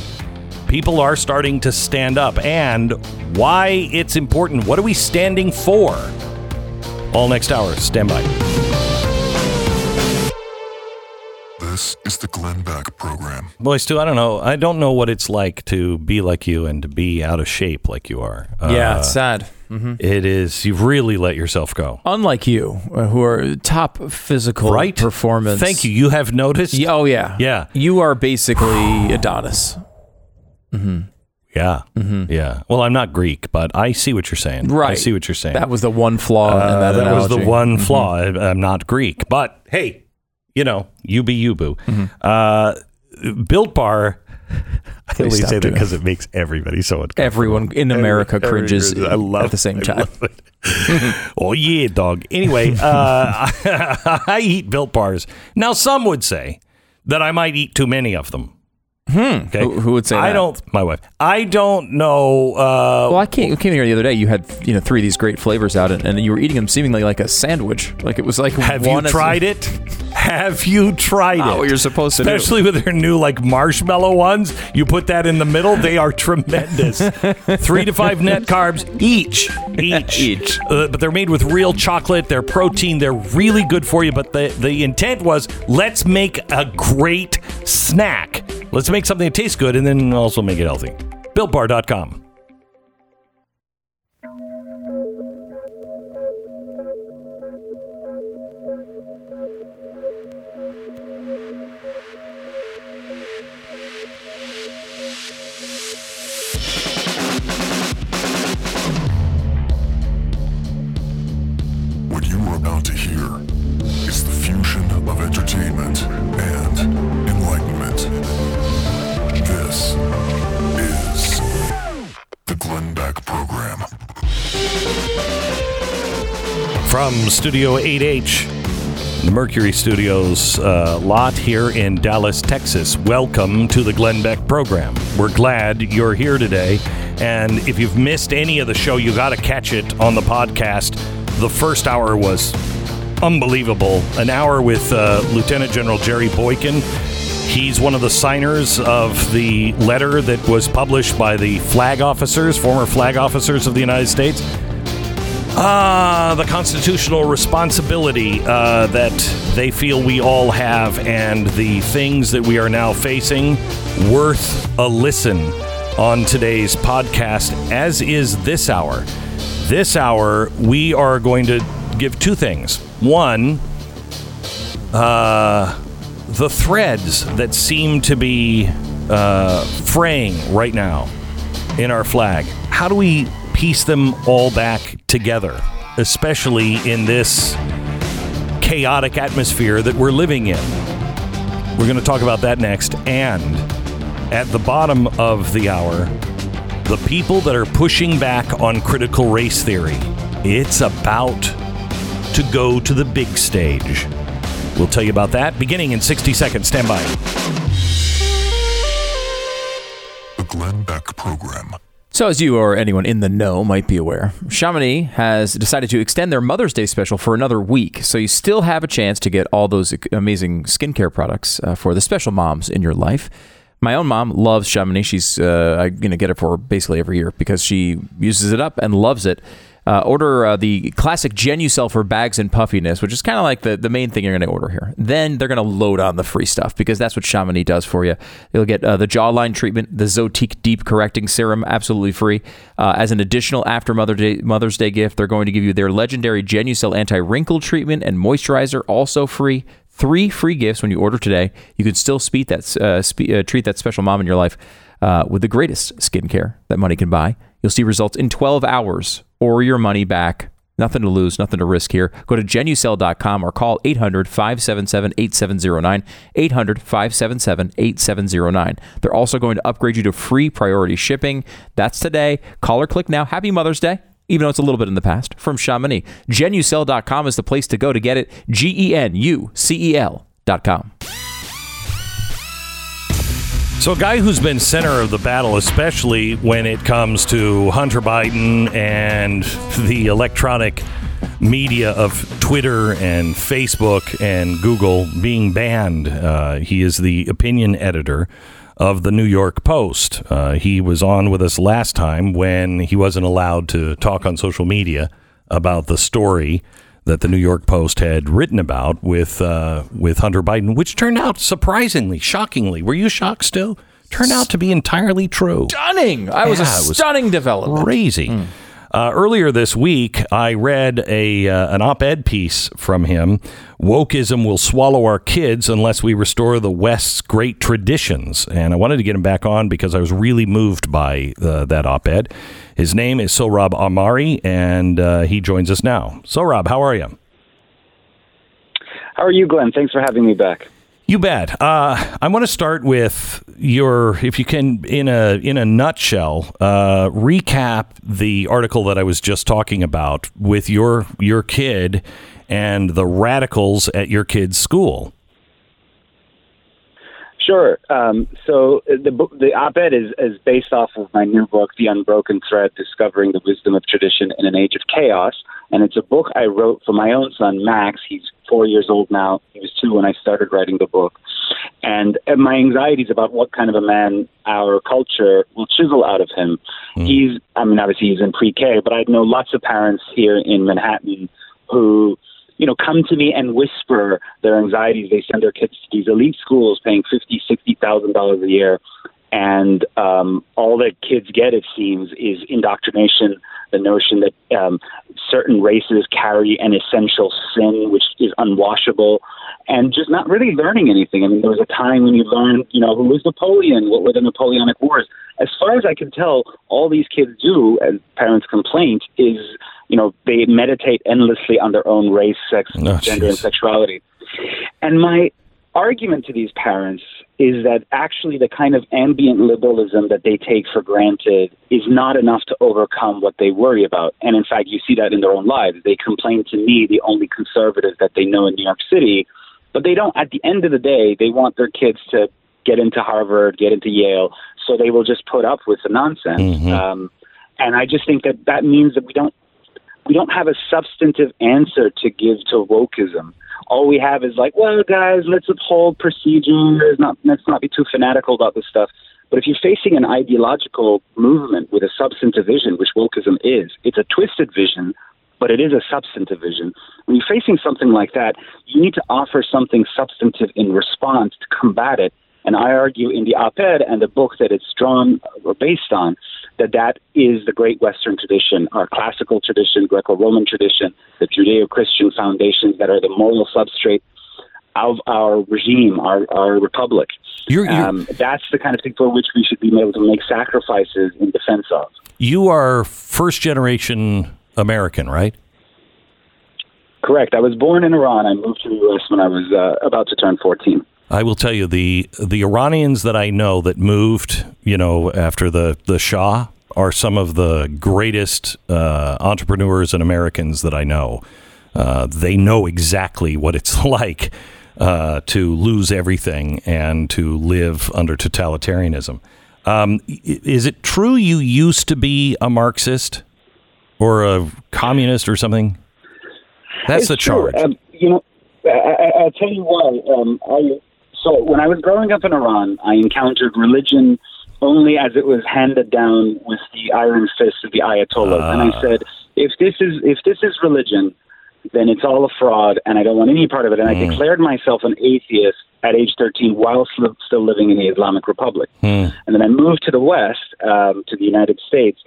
People are starting to stand up, and why it's important. What are we standing for? All next hour. Stand by. This is the Glenn Beck Program. Boy, Stu, I don't know. I don't know what it's like to be like you and to be out of shape like you are. Yeah, Uh, it's sad. It is. You've really let yourself go. Unlike you, uh, who are top physical Right? performance. Thank you. You have noticed? Yeah, oh yeah, Yeah. You are basically Adonis. Mm-hmm. Yeah. Yeah. Well, I'm not Greek, but I see what you're saying. Right, I see what you're saying. That was the one flaw in Uh, that that was the analogy. Mm-hmm. one flaw. I'm not Greek, but hey, you know, you be you, boo. Mm-hmm. Uh, Built Bar. I Please only say that because it makes everybody so uncomfortable. Everyone in America Every- cringes I love at the same time. oh yeah, dog. Anyway, uh, I eat Built Bars. Now, some would say that I might eat too many of them. Hmm. Okay. Who- who would say I that? don't. My wife. I don't know. Uh, Well, I came, came here the other day. You had you know three of these great flavors out, and, and you were eating them seemingly like a sandwich. Like it was like have you tried it? Have you tried Not it? what you're supposed to do. Especially with their new like marshmallow ones. You put that in the middle, they are tremendous. Three to five net carbs each. Each. Each. Uh, but they're made with real chocolate, they're protein, they're really good for you. But the, the intent was let's make a great snack. Let's make something that tastes good and then also make it healthy. BuiltBar.com. from Studio 8H, the Mercury Studios uh, lot here in Dallas, Texas. Welcome to the Glenn Beck program. We're glad you're here today. And if you've missed any of the show, you got to catch it on the podcast. The first hour was unbelievable. An hour with uh, Lieutenant General Jerry Boykin. He's one of the signers of the letter that was published by the flag officers, former flag officers of the United States. Ah, the constitutional responsibility uh, that they feel we all have, and the things that we are now facing, worth a listen on today's podcast, as is this hour. This hour, we are going to give two things. One, uh, the threads that seem to be uh, fraying right now in our flag. How do we piece them all back together, especially in this chaotic atmosphere that we're living in? We're going to talk about that next. And at the bottom of the hour, the people that are pushing back on critical race theory. It's about to go to the big stage. We'll tell you about that beginning in 60 seconds. Stand by. The Glenn Beck Program. So, as you or anyone in the know might be aware, Chamonix has decided to extend their Mother's Day special for another week. So, you still have a chance to get all those amazing skincare products uh, for the special moms in your life. My own mom loves Chamonix. She's uh, I'm gonna get it for basically every year because she uses it up and loves it. Uh, order uh, the classic Genucel for bags and puffiness, which is kind of like the, the main thing you're going to order here. Then they're going to load on the free stuff because that's what Chamonix does for you. You'll get uh, the jawline treatment, the Zotique Deep Correcting Serum, absolutely free. Uh, as an additional after Mother Day, Mother's Day gift, they're going to give you their legendary Genucel anti wrinkle treatment and moisturizer, also free. Three free gifts when you order today. You can still that, uh, uh, treat that special mom in your life with the greatest skincare that money can buy. You'll see results in 12 hours or your money back. Nothing to lose, nothing to risk here. Go to genucel.com or call 800 577 8709. 800 577 8709. They're also going to upgrade you to free priority shipping. That's today. Call or click now. Happy Mother's Day, even though it's a little bit in the past, from Chamonix. Genucel.com is the place to go to get it. G E N U C E L.com. So, a guy who's been center of the battle, especially when it comes to Hunter Biden and the electronic media of Twitter and Facebook and Google being banned. Uh, he is the opinion editor of the New York Post. Uh, he was on with us last time when he wasn't allowed to talk on social media about the story that the New York Post had written about with uh, with Hunter Biden, which turned out surprisingly, shockingly. Were you shocked still? Turned out to be entirely true. Stunning! I was Yeah, a it was stunning development. Crazy. Uh, earlier this week, I read a uh, an op-ed piece from him. Wokeism will swallow our kids unless we restore the West's great traditions. And I wanted to get him back on because I was really moved by uh, that op-ed. His name is Sohrab Ahmari, and uh, he joins us now. Sohrab, how are you? How are you, Glenn? Thanks for having me back. You bet. Uh, I want to start with your, if you can, in a in a nutshell, uh, recap the article that I was just talking about with your your kid and the radicals at your kid's school. Sure. Um, so the book, the op-ed is, is based off of my new book, The Unbroken Thread: Discovering the Wisdom of Tradition in an Age of Chaos, and it's a book I wrote for my own son, Max. He's four years old now. He was two when I started writing the book, and, and my anxieties about what kind of a man our culture will chisel out of him. He's, I mean, obviously he's in pre-K, but I know lots of parents here in Manhattan who you know, come to me and whisper their anxieties. They send their kids to these elite schools, paying fifty, sixty thousand dollars a year, and um, all that kids get, it seems, is indoctrination. The notion that um, certain races carry an essential sin, which is unwashable, and just not really learning anything. I mean, there was a time when you learned, you know, who was Napoleon, what were the Napoleonic Wars. As far as I can tell, all these kids do, as parents' complaint, is you know, they meditate endlessly on their own race, sex, Oh, gender, and sexuality. And my argument to these parents is that actually the kind of ambient liberalism that they take for granted is not enough to overcome what they worry about. And in fact, you see that in their own lives. They complain to me, the only conservative that they know in New York City, but they don't, at the end of the day, they want their kids to get into Harvard, get into Yale, so they will just put up with the nonsense. Mm-hmm. Um, and I just think that that means that we don't we don't have a substantive answer to give to wokeism. All we have is like, well, guys, let's uphold procedures. Not let's not be too fanatical about this stuff. But if you're facing an ideological movement with a substantive vision, which wokeism is, it's a twisted vision, but it is a substantive vision. When you're facing something like that, you need to offer something substantive in response to combat it. And I argue in the op-ed and the book that it's drawn or based on that that is the great Western tradition, our classical tradition, Greco-Roman tradition, the Judeo-Christian foundations that are the moral substrate of our regime, our, our republic. You're- you're- um, that's the kind of thing for which we should be able to make sacrifices in defense of. You are first generation American, right? Correct. I was born in Iran. I moved to the U.S. when I was uh, about to turn 14. I will tell you the the Iranians that I know that moved, you know, after the the Shah are some of the greatest uh, entrepreneurs and Americans that I know. Uh, they know exactly what it's like uh, to lose everything and to live under totalitarianism. Um, is it true you used to be a Marxist or a communist or something? That's It's the charge. Um, you know, I, I, I'll tell you why. Um, I, so when I was growing up in Iran, I encountered religion only as it was handed down with the iron fist of the Ayatollahs, and I ah. said, if this is if this is religion, then it's all a fraud, and I don't want any part of it. And I hmm. declared myself an atheist at age 13 while still living in the Islamic Republic. Hmm. And then I moved to the West, um, to the United States.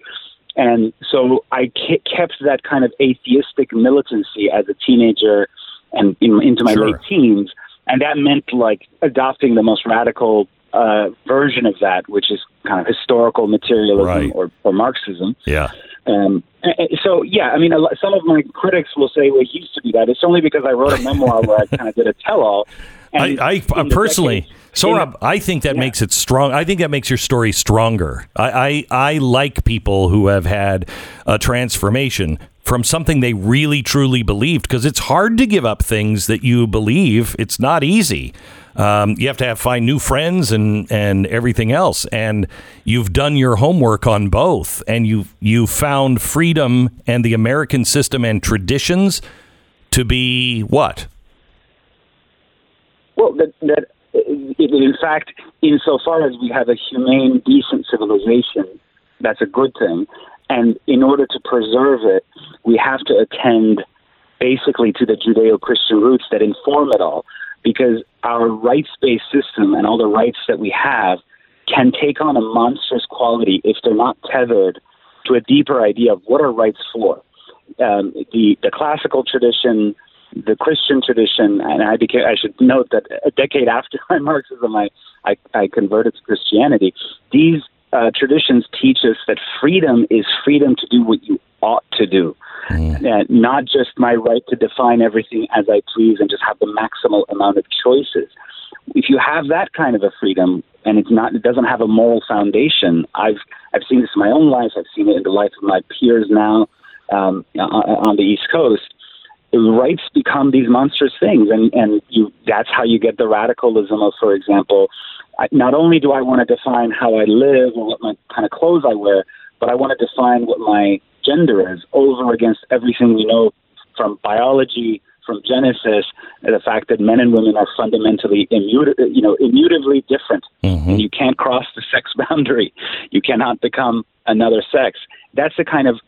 And so I kept that kind of atheistic militancy as a teenager and in, into my Sure. late teens. And that meant like adopting the most radical uh, version of that, which is kind of historical materialism Right. or, or Marxism. yeah. Um, so, yeah, I mean, some of my critics will say, well, he used to be that. It's only because I wrote a memoir where I kind of did a tell all. I, I, personally, so Sohrab, I think that makes it strong. I think that makes your story stronger. I, I, I like people who have had a transformation from something they really truly believed because it's hard to give up things that you believe. It's not easy. Um, you have to have find new friends and and everything else. And you've done your homework on both, and you you found freedom and the American system and traditions to be what Well, that, that it, in fact, insofar as we have a humane, decent civilization, that's a good thing. And in order to preserve it, we have to attend basically to the Judeo Christian roots that inform it all. Because our rights based system and all the rights that we have can take on a monstrous quality if they're not tethered to a deeper idea of what are rights for. Um, the, the classical tradition, the Christian tradition, and I became, I should note that a decade after my Marxism, I, I, I converted to Christianity. These uh, traditions teach us that freedom is freedom to do what you ought to do, uh, not just my right to define everything as I please and just have the maximal amount of choices. If you have that kind of a freedom and it's not, it doesn't have a moral foundation. I've I've seen this in my own life. I've seen it in the life of my peers now um, on the East Coast rights become these monstrous things, and and you that's how you get the radicalism of, for example, I, not only do I want to define how I live or what my kind of clothes I wear, but I want to define what my gender is over against everything we know from biology, from Genesis, the fact that men and women are fundamentally immuta- you know immutably different, and you can't cross the sex boundary. You cannot become another sex. That's the kind of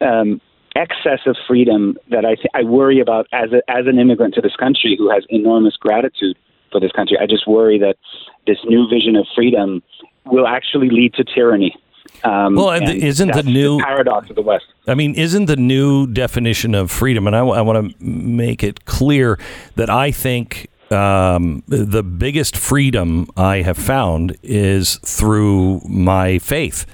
um, excess of freedom that I th- I worry about as a, as an immigrant to this country who has enormous gratitude for this country. I just worry that this new vision of freedom will actually lead to tyranny. Um, Well, and isn't the new- paradox of the West? I mean, isn't the new definition of freedom, and I, want to make it clear that I think um, the biggest freedom I have found is through my faith.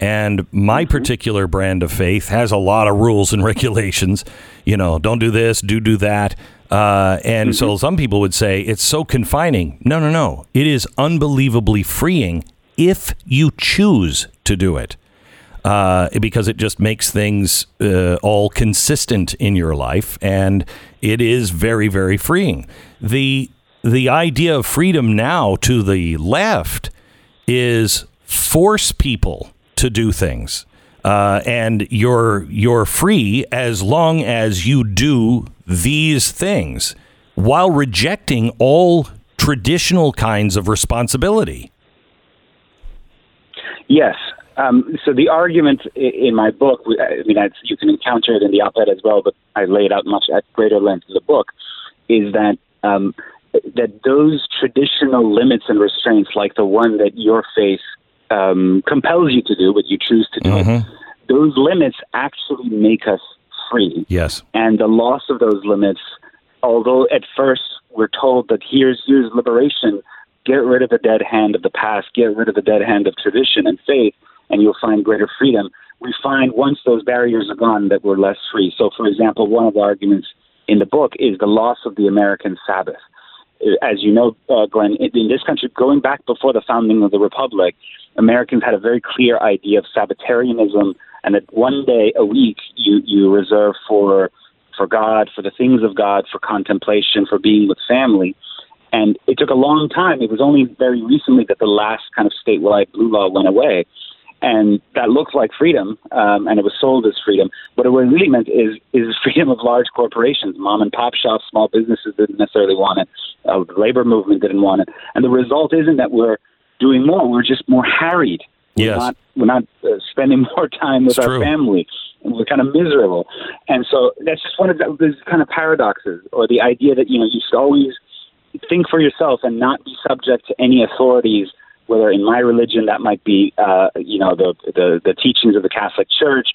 And my particular brand of faith has a lot of rules and regulations. You know, don't do this, do do that. Uh, and so some people would say it's so confining. No, no, no. It is unbelievably freeing if you choose to do it. Uh, because it just makes things uh, all consistent in your life, and it is very, very freeing. the The idea of freedom now to the left is force people to do things, uh, and you're you're free as long as you do these things while rejecting all traditional kinds of responsibility. Yes. Um, so the argument in my book, I mean, you can encounter it in the op-ed as well, but I lay it out much at greater length in the book, is that um, that those traditional limits and restraints, like the one that your faith um, compels you to do, but you choose to do it, those limits actually make us free. Yes. And the loss of those limits, although at first we're told that here's here's liberation, get rid of the dead hand of the past, get rid of the dead hand of tradition and faith, and you'll find greater freedom. We find once those barriers are gone that we're less free. So, for example, one of the arguments in the book is the loss of the American Sabbath. As you know, uh, Glenn, in this country, going back before the founding of the Republic, Americans had a very clear idea of Sabbatarianism, and that one day a week you, you reserve for for God, for the things of God, for contemplation, for being with family. And it took a long time. It was only very recently that the last kind of statewide blue law went away. And that looked like freedom, um, and it was sold as freedom. What it really meant is is freedom of large corporations, mom and pop shops, small businesses didn't necessarily want it. Uh, the labor movement didn't want it, and the result isn't that we're doing more. We're just more harried. We're Yes. not we're not uh, spending more time with It's our true. family, and we're kind of miserable. And so that's just one of those kind of paradoxes, or the idea that you know you should always think for yourself and not be subject to any authorities. Whether in my religion that might be, uh, you know, the, the the teachings of the Catholic Church,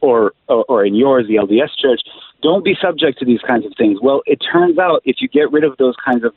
or, or or in yours, the LDS Church. Don't be subject to these kinds of things. Well, it turns out if you get rid of those kinds of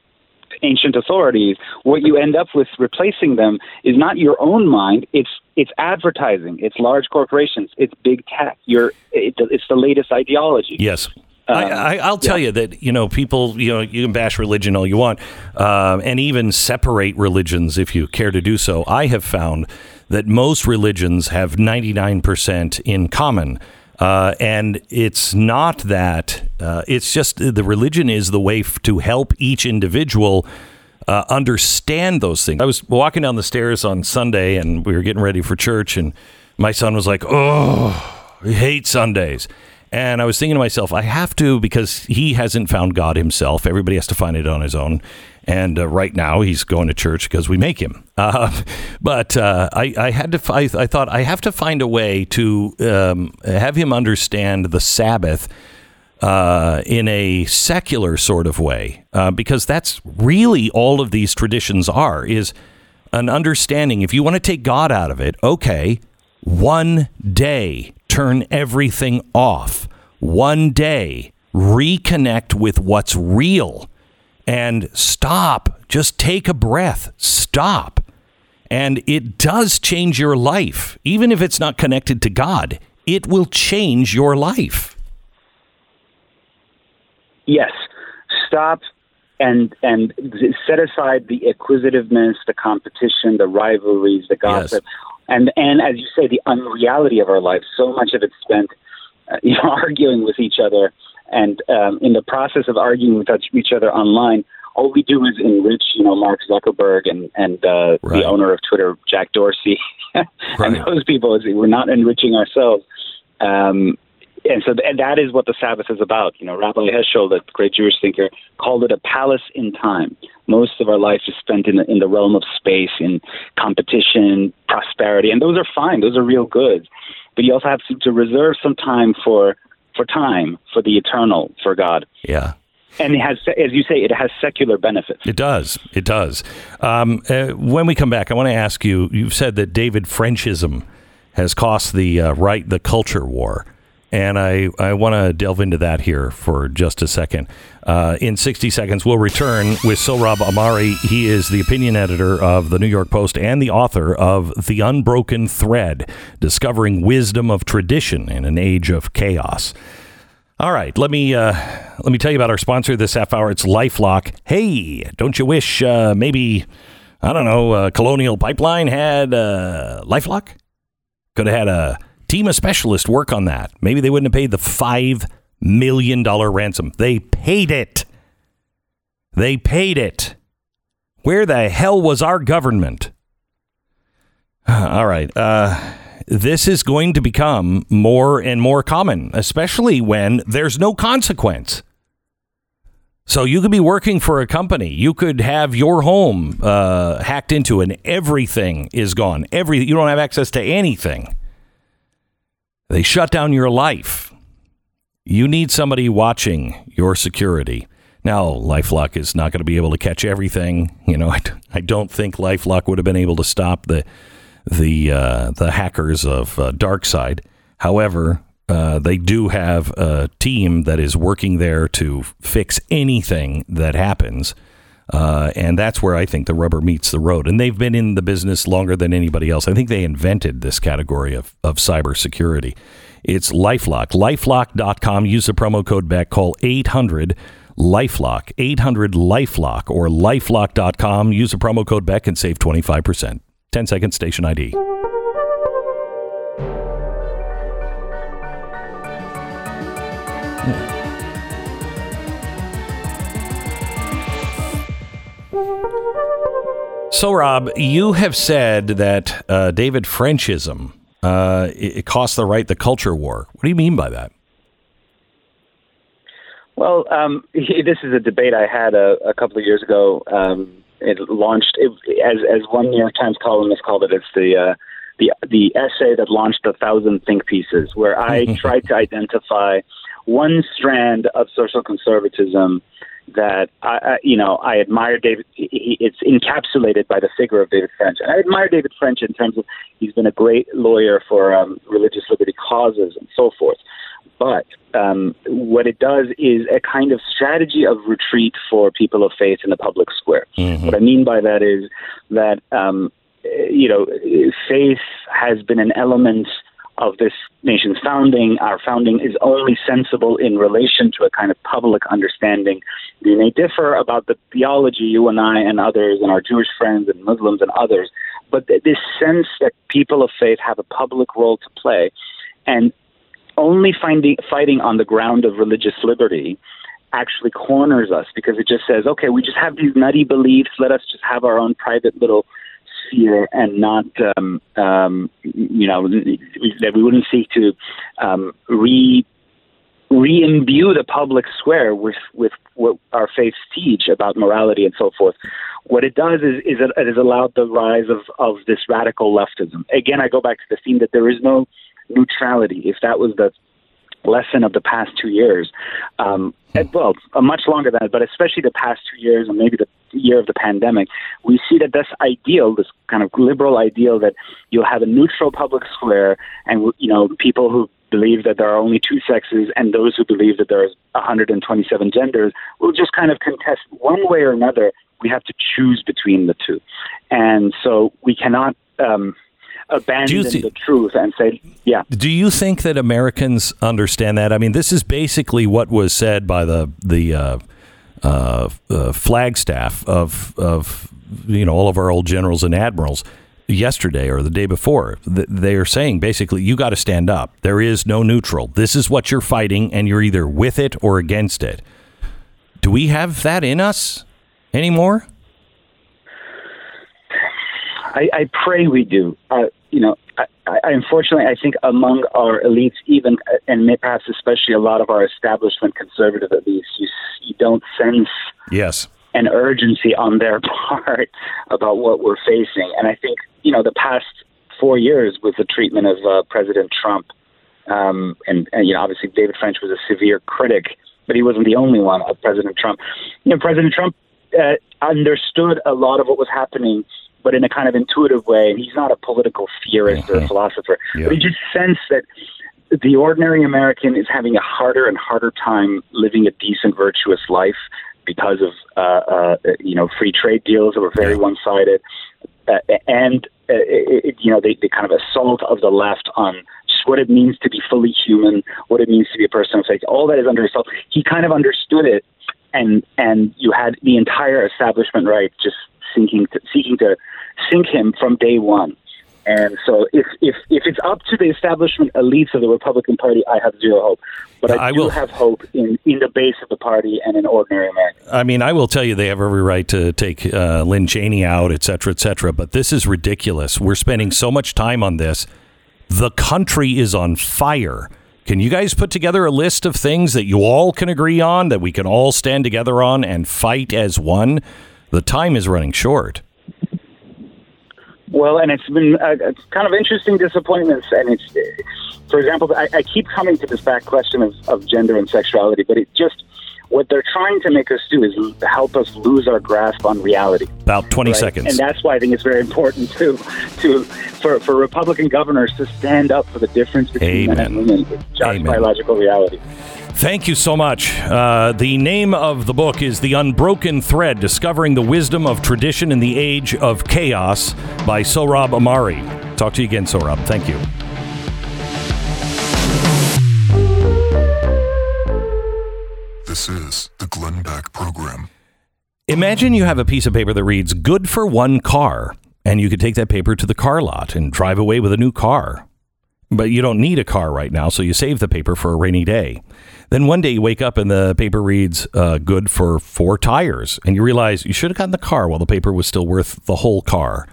ancient authorities, what you end up with replacing them is not your own mind. It's it's advertising. It's large corporations. It's big tech. You're it, it's the latest ideology. Yes. I, I, I'll tell you that you know people you know you can bash religion all you want, um, and even separate religions if you care to do so. I have found that most religions have ninety nine percent in common, uh, and it's not that. Uh, it's just the religion is the way f- to help each individual uh, understand those things. I was walking down the stairs on Sunday, and we were getting ready for church, and my son was like, "Oh, I hate Sundays." And I was thinking to myself, I have to because he hasn't found God himself. Everybody has to find it on his own. And uh, right now, he's going to church because we make him. Uh, but uh, I, I had to. fi- I thought I have to find a way to um, have him understand the Sabbath uh, in a secular sort of way, uh, because that's really all of these traditions are is an understanding. If you want to take God out of it, okay, one day turn everything off. One day reconnect with what's real and stop. Just take a breath. Stop. And it does change your life. Even if it's not connected to God, it will change your life. Yes, stop and and set aside the acquisitiveness, the competition, the rivalries, the gossip, and and as you say, the unreality of our lives. So much of it spent, uh, you know, arguing with each other, and um, in the process of arguing with each other online, all we do is enrich, you know, Mark Zuckerberg and and uh, Right. the owner of Twitter, Jack Dorsey, Right. and those people. We're not enriching ourselves. Um, and so and that is what the Sabbath is about. You know, Rabbi Heschel, the great Jewish thinker, called it a palace in time. Most of our life is spent in the, in the realm of space, in competition, prosperity, and those are fine. Those are real goods. But you also have to, to reserve some time for for time, for the eternal, for God. Yeah. And it has, as you say, it has secular benefits. It does. It does. Um, uh, when we come back, I want to ask you. You've said that David Frenchism has cost the uh, right the culture war, and I I want to delve into that here for just a second. Uh, in 60 seconds, we'll return with Sohrab Ahmari. He is the opinion editor of the New York Post and the author of The Unbroken Thread: Discovering Wisdom of Tradition in an Age of Chaos. All right, let me uh, let me tell you about our sponsor this half hour. It's LifeLock. Hey, don't you wish uh, maybe I don't know Colonial Pipeline had uh, LifeLock? Could have had a team of specialists work on that. Maybe they wouldn't have paid the five million dollar ransom. They paid it. They paid it. Where the hell was our government? All right. Uh, this is going to become more and more common, especially when there's no consequence. So you could be working for a company. You could have your home uh, hacked into, and everything is gone. Every you don't have access to anything. They shut down your life. You need somebody watching your security. Now, LifeLock is not going to be able to catch everything. You know, I, I don't think LifeLock would have been able to stop the the uh, the hackers of uh, DarkSide. However, uh, they do have a team that is working there to fix anything that happens. Uh, and that's where I think the rubber meets the road. And they've been in the business longer than anybody else. I think they invented this category of, of cybersecurity. It's Lifelock. Lifelock.com. Use the promo code BECK. Call 800 Lifelock. 800 Lifelock or lifelock.com. Use the promo code BECK and save 25%. 10 second station ID. Sohrab, you have said that uh, David Frenchism uh, it, it cost the right the culture war. What do you mean by that? Well, um, this is a debate I had a, a couple of years ago. Um, it launched it, as as one New York Times columnist called it. It's the uh, the the essay that launched a thousand think pieces, where I tried to identify one strand of social conservatism that I, I you know I admire David. He, it's encapsulated by the figure of David French, and I admire David French in terms of he's been a great lawyer for um, religious liberty causes and so forth. But um, what it does is a kind of strategy of retreat for people of faith in the public square. Mm-hmm. What I mean by that is that um, you know faith has been an element of this nation's founding. Our founding is only sensible in relation to a kind of public understanding. We may differ about the theology, you and I and others, and our Jewish friends and Muslims and others, but this sense that people of faith have a public role to play, and only finding, fighting on the ground of religious liberty actually corners us because it just says, okay, we just have these nutty beliefs. Let us just have our own private little sphere and not, um, um, you know, that we wouldn't seek to um, re re-imbue the public square with with what our faiths teach about morality and so forth. What it does is is it, it has allowed the rise of of this radical leftism. Again, I go back to the theme that there is no neutrality. If that was the lesson of the past two years, um, and, well, uh, much longer than that, but especially the past two years and maybe the year of the pandemic, we see that this ideal, this kind of liberal ideal that you'll have a neutral public square and, you know, people who believe that there are only two sexes and those who believe that there's 127 genders will just kind of contest one way or another. We have to choose between the two. And so we cannot, um, abandon th- the truth and say, yeah. Do you think that Americans understand that? I mean, this is basically what was said by the the uh, uh, uh, flag staff of of you know all of our old generals and admirals yesterday or the day before. They are saying basically, you got to stand up. There is no neutral. This is what you're fighting, and you're either with it or against it. Do we have that in us anymore? I, I pray we do. Uh, you know, I, I, unfortunately, I think among our elites, even and perhaps especially a lot of our establishment conservative elites, you you don't sense yes an urgency on their part about what we're facing. And I think you know the past four years with the treatment of uh, President Trump, um, and, and you know obviously David French was a severe critic, but he wasn't the only one of President Trump. You know, President Trump uh, understood a lot of what was happening but in a kind of intuitive way. He's not a political theorist mm-hmm. or a philosopher, yeah. but he just sensed that the ordinary American is having a harder and harder time living a decent, virtuous life because of uh, uh, you know free trade deals that were very yeah. one-sided, uh, and uh, it, you know the, the kind of assault of the left on what it means to be fully human, what it means to be a person of faith. All that is under assault. He kind of understood it, and and you had the entire establishment right just seeking to, seeking to sink him from day one. And so, if, if if it's up to the establishment elites of the Republican Party, I have zero hope. But I, I do will- have hope in, in the base of the party and in ordinary Americans. I mean, I will tell you they have every right to take uh, Lynn Cheney out, et cetera, et cetera. But this is ridiculous. We're spending so much time on this. The country is on fire. Can you guys put together a list of things that you all can agree on, that we can all stand together on and fight as one? The time is running short. Well, and it's been uh, it's kind of interesting disappointments, and it's, for example, I, I keep coming to this back question of, of gender and sexuality, but it just what they're trying to make us do is help us lose our grasp on reality. About 20 right? seconds. And that's why I think it's very important to to for, for Republican governors to stand up for the difference between men and women just Amen. biological reality. Thank you so much. Uh, the name of the book is The Unbroken Thread Discovering the Wisdom of Tradition in the Age of Chaos by Sohrab Ahmari. Talk to you again, Sohrab. Thank you. This is the Glenn Beck Program. Imagine you have a piece of paper that reads, Good for one car, and you could take that paper to the car lot and drive away with a new car. But you don't need a car right now, so you save the paper for a rainy day. Then one day you wake up and the paper reads, uh, Good for four tires, and you realize you should have gotten the car while the paper was still worth the whole car.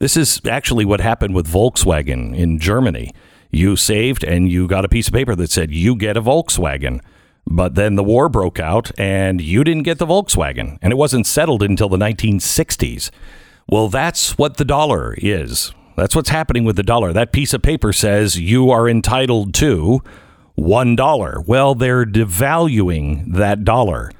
This is actually what happened with Volkswagen in Germany. You saved and you got a piece of paper that said, You get a Volkswagen. But then the war broke out and you didn't get the Volkswagen. And it wasn't settled until the 1960s. Well, that's what the dollar is. That's what's happening with the dollar. That piece of paper says you are entitled to $1. Well, they're devaluing that dollar.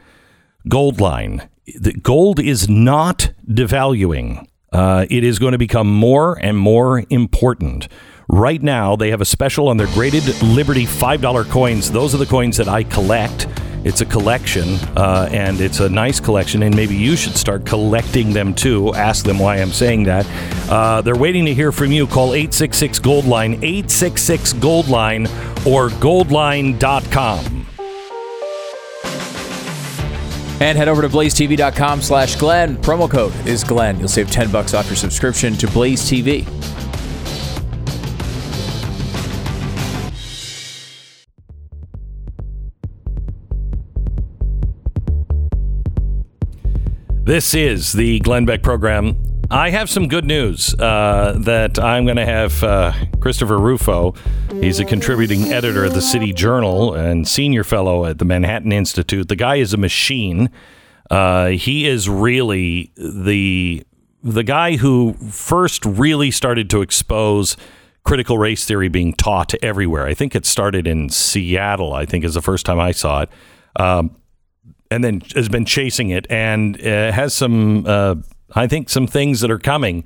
Goldline. The gold is not devaluing. Uh, it is going to become more and more important. Right now, they have a special on their graded Liberty $5 coins. Those are the coins that I collect. It's a collection, uh, and it's a nice collection, and maybe you should start collecting them too. Ask them why I'm saying that. Uh, they're waiting to hear from you. Call 866 Goldline, 866 Goldline, or goldline.com. And head over to blazetv.com slash Glenn. Promo code is Glenn. You'll save 10 bucks off your subscription to Blaze TV. This is the Glenn Beck program. I have some good news uh, that I'm going to have uh, Christopher Rufo. He's a contributing editor of the City Journal and senior fellow at the Manhattan Institute. The guy is a machine. Uh, he is really the the guy who first really started to expose critical race theory being taught everywhere. I think it started in Seattle. I think is the first time I saw it. Um, and then has been chasing it and uh, has some, uh, I think, some things that are coming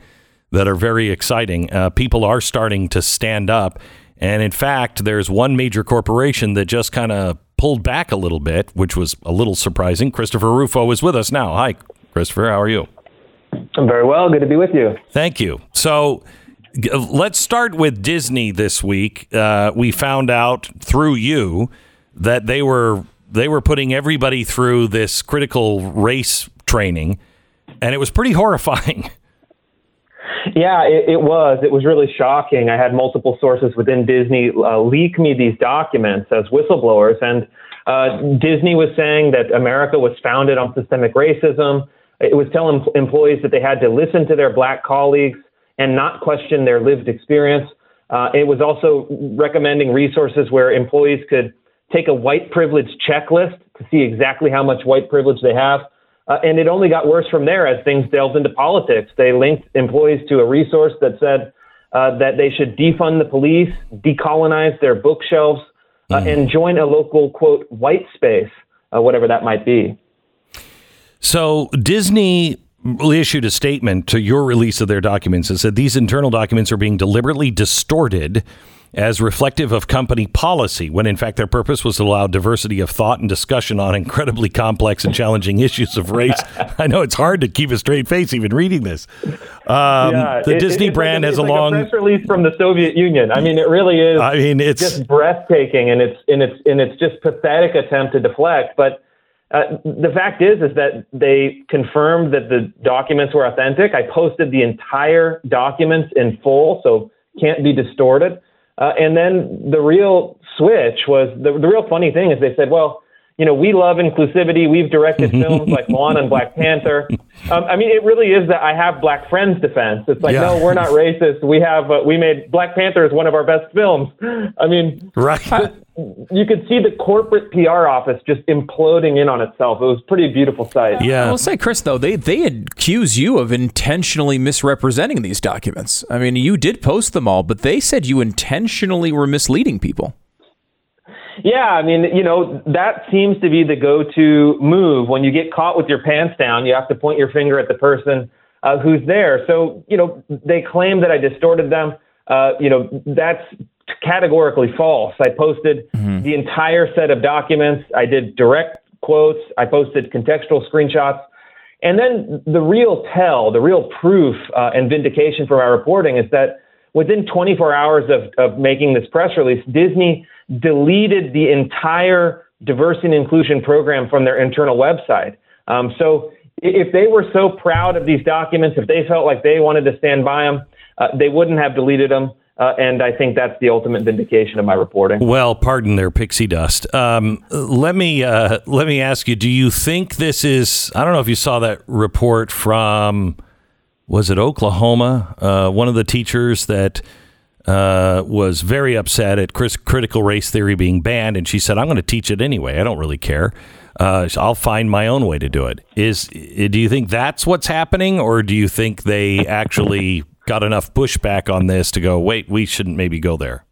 that are very exciting. Uh, people are starting to stand up. And in fact, there's one major corporation that just kind of pulled back a little bit, which was a little surprising. Christopher Rufo is with us now. Hi, Christopher. How are you? I'm very well. Good to be with you. Thank you. So let's start with Disney this week. Uh, we found out through you that they were they were putting everybody through this critical race training, and it was pretty horrifying. Yeah, it, it was. It was really shocking. I had multiple sources within Disney uh, leak me these documents as whistleblowers, and uh, Disney was saying that America was founded on systemic racism. It was telling employees that they had to listen to their black colleagues and not question their lived experience. Uh, it was also recommending resources where employees could take a white privilege checklist to see exactly how much white privilege they have. Uh, and it only got worse from there as things delved into politics. They linked employees to a resource that said uh, that they should defund the police, decolonize their bookshelves, uh, and join a local, quote, white space, uh, whatever that might be. So Disney issued a statement to your release of their documents and said these internal documents are being deliberately distorted as reflective of company policy, when in fact their purpose was to allow diversity of thought and discussion on incredibly complex and challenging issues of race. I know it's hard to keep a straight face even reading this. Um, Yeah, the it- Disney it's brand like, has a like long. a press release from the Soviet Union. I mean, it really is. I mean, it's just breathtaking, and it's and it's and it's just pathetic attempt to deflect. But uh, the fact is, is that they confirmed that the documents were authentic. I posted the entire documents in full, so can't be distorted. Uh, and then the real switch was the, the real funny thing is they said, well. You know, we love inclusivity. We've directed films like Moana and Black Panther. Um, I mean, it really is that I have black friends defense. It's like, Yeah. no, we're not racist. We have, uh, we made Black Panther is one of our best films. I mean, right. you could see the corporate PR office just imploding in on itself. It was pretty beautiful sight. Yeah, I will say, Chris, though they they accuse you of intentionally misrepresenting these documents. I mean, you did post them all, but they said you intentionally were misleading people. Yeah, I mean, you know, that seems to be the go-to move. When you get caught with your pants down, you have to point your finger at the person uh, who's there. So, you know, they claim that I distorted them. Uh, you know, that's categorically false. I posted the entire set of documents. I did direct quotes. I posted contextual screenshots. And then the real tell, the real proof uh, and vindication for my reporting is that within 24 hours of, of making this press release, Disney deleted the entire diversity and inclusion program from their internal website. Um, so if they were so proud of these documents, if they felt like they wanted to stand by them, uh, they wouldn't have deleted them. Uh, and I think that's the ultimate vindication of my reporting. Well, pardon their pixie dust. Um, let me uh, let me ask you: Do you think this is? I don't know if you saw that report from was it Oklahoma? Uh, one of the teachers that uh, was very upset at Chris, critical race theory being banned, and she said, "I'm going to teach it anyway. I don't really care. Uh, I'll find my own way to do it." Is do you think that's what's happening, or do you think they actually got enough pushback on this to go, "Wait, we shouldn't maybe go there"?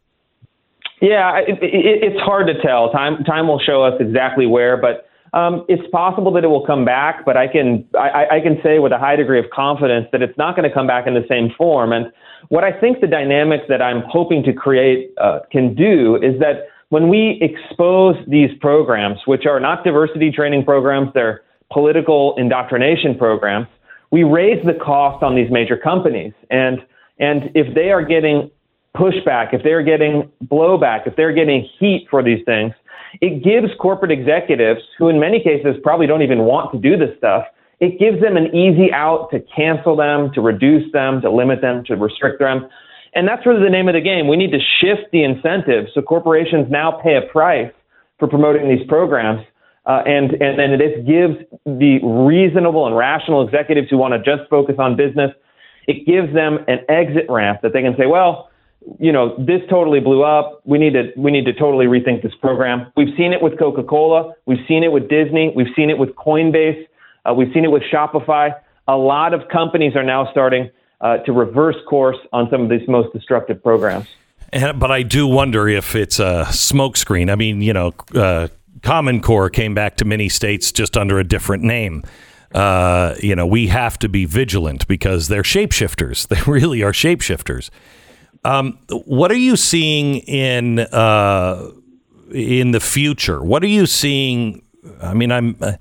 Yeah, it, it, it's hard to tell. Time time will show us exactly where, but um, it's possible that it will come back. But I can I, I can say with a high degree of confidence that it's not going to come back in the same form. And what I think the dynamic that I'm hoping to create uh, can do is that when we expose these programs, which are not diversity training programs, they're political indoctrination programs, we raise the cost on these major companies. And and if they are getting pushback, if they're getting blowback, if they're getting heat for these things, it gives corporate executives, who in many cases probably don't even want to do this stuff, it gives them an easy out to cancel them, to reduce them, to limit them, to restrict them. And that's really the name of the game. We need to shift the incentives so corporations now pay a price for promoting these programs. Uh, and, and then it gives the reasonable and rational executives who want to just focus on business, it gives them an exit ramp that they can say, well, you know, this totally blew up. We need to we need to totally rethink this program. We've seen it with Coca-Cola. We've seen it with Disney. We've seen it with Coinbase. Uh, we've seen it with Shopify. A lot of companies are now starting uh, to reverse course on some of these most destructive programs. And, but I do wonder if it's a smokescreen. I mean, you know, uh, Common Core came back to many states just under a different name. Uh, you know, we have to be vigilant because they're shapeshifters. They really are shapeshifters. Um, what are you seeing in uh, in the future? What are you seeing? I mean, I'm uh,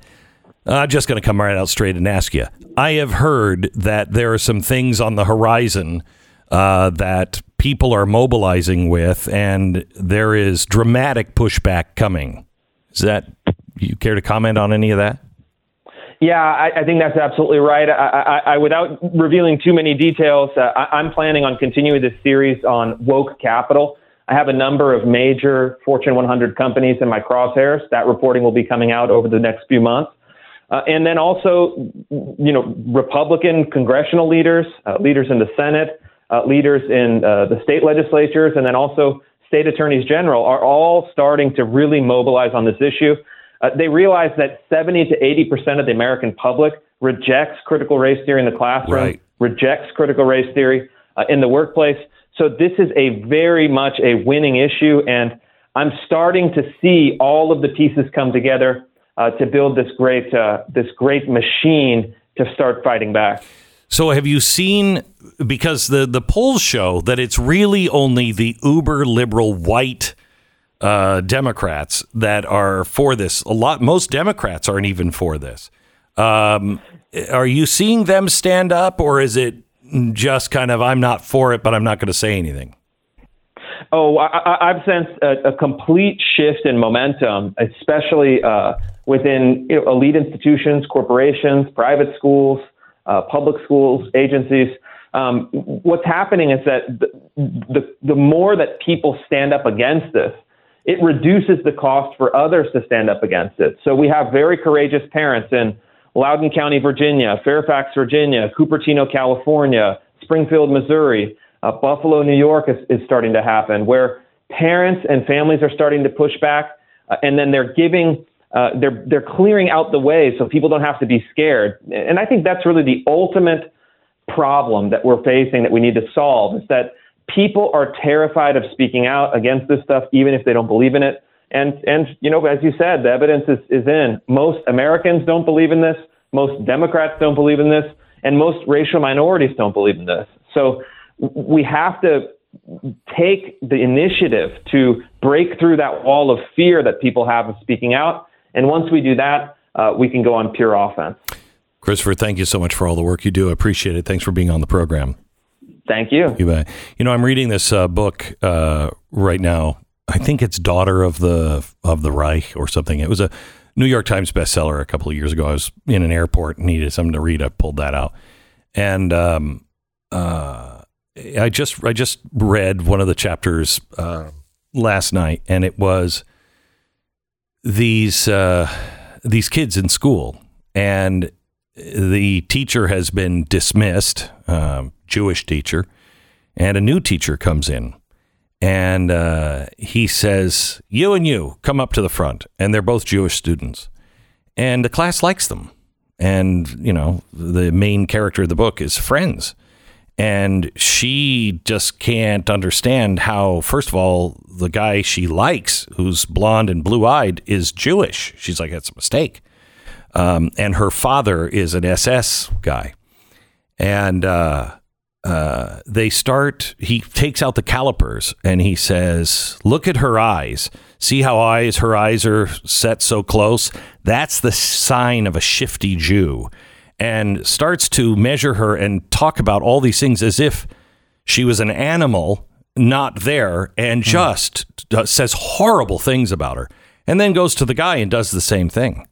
I'm just going to come right out straight and ask you. I have heard that there are some things on the horizon uh, that people are mobilizing with, and there is dramatic pushback coming. Is that you care to comment on any of that? Yeah, I, I think that's absolutely right. I, I, without revealing too many details, uh, I'm planning on continuing this series on woke capital. I have a number of major Fortune 100 companies in my crosshairs. That reporting will be coming out over the next few months. Uh, and then also, you know, Republican congressional leaders, uh, leaders in the Senate, uh, leaders in uh, the state legislatures, and then also state attorneys general are all starting to really mobilize on this issue. Uh, they realize that 70 to 80 percent of the American public rejects critical race theory in the classroom, Right. rejects critical race theory uh, in the workplace. So this is a very much a winning issue, and I'm starting to see all of the pieces come together uh, to build this great uh, this great machine to start fighting back. So have you seen because the the polls show that it's really only the uber liberal white uh, Democrats that are for this. A lot most Democrats aren't even for this. Um, are you seeing them stand up, or is it just kind of I'm not for it, but I'm not going to say anything? Oh, I, I've sensed a, a complete shift in momentum, especially uh, within you know, elite institutions, corporations, private schools, uh, public schools, agencies. Um, what's happening is that the, the, the more that people stand up against this, it reduces the cost for others to stand up against it. So we have very courageous parents in Loudoun County, Virginia, Fairfax, Virginia, Cupertino, California, Springfield, Missouri, uh, Buffalo, New York is, is starting to happen, where parents and families are starting to push back, uh, and then they're giving, uh, they're they're clearing out the way so people don't have to be scared. And I think that's really the ultimate problem that we're facing that we need to solve is that people are terrified of speaking out against this stuff, even if they don't believe in it. And and you know, as you said, the evidence is, is in. Most Americans don't believe in this. Most Democrats don't believe in this, and most racial minorities don't believe in this. So we have to take the initiative to break through that wall of fear that people have of speaking out. And once we do that, uh, we can go on pure offense. Christopher, thank you so much for all the work you do. I appreciate it. Thanks for being on the program. Thank you. You bet. You know, I'm reading this uh, book uh, right now. I think it's "Daughter of the of the Reich" or something. It was a New York Times bestseller a couple of years ago. I was in an airport, needed something to read. I pulled that out, and um, uh, I just I just read one of the chapters uh, last night, and it was these uh, these kids in school, and the teacher has been dismissed, um, Jewish teacher, and a new teacher comes in. And uh, he says, You and you, come up to the front. And they're both Jewish students. And the class likes them. And, you know, the main character of the book is friends. And she just can't understand how, first of all, the guy she likes, who's blonde and blue eyed, is Jewish. She's like, That's a mistake. Um, and her father is an SS guy. And uh, uh, they start, he takes out the calipers and he says, Look at her eyes. See how eyes her eyes are set so close? That's the sign of a shifty Jew. And starts to measure her and talk about all these things as if she was an animal not there and just uh, says horrible things about her. And then goes to the guy and does the same thing.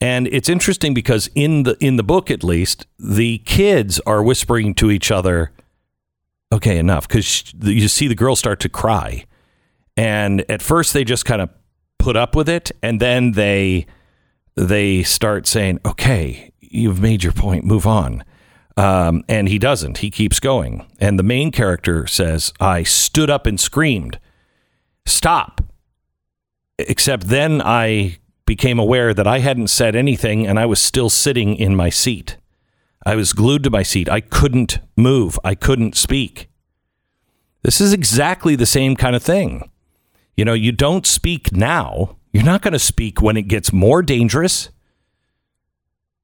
And it's interesting because in the in the book at least, the kids are whispering to each other, "Okay, enough," cuz you see the girl start to cry. And at first they just kind of put up with it and then they they start saying, "Okay, you've made your point, move on." Um, and he doesn't. He keeps going. And the main character says, I stood up and screamed, Stop. Except then I became aware that I hadn't said anything and I was still sitting in my seat. I was glued to my seat. I couldn't move. I couldn't speak. This is exactly the same kind of thing. You know, you don't speak now. You're not going to speak when it gets more dangerous.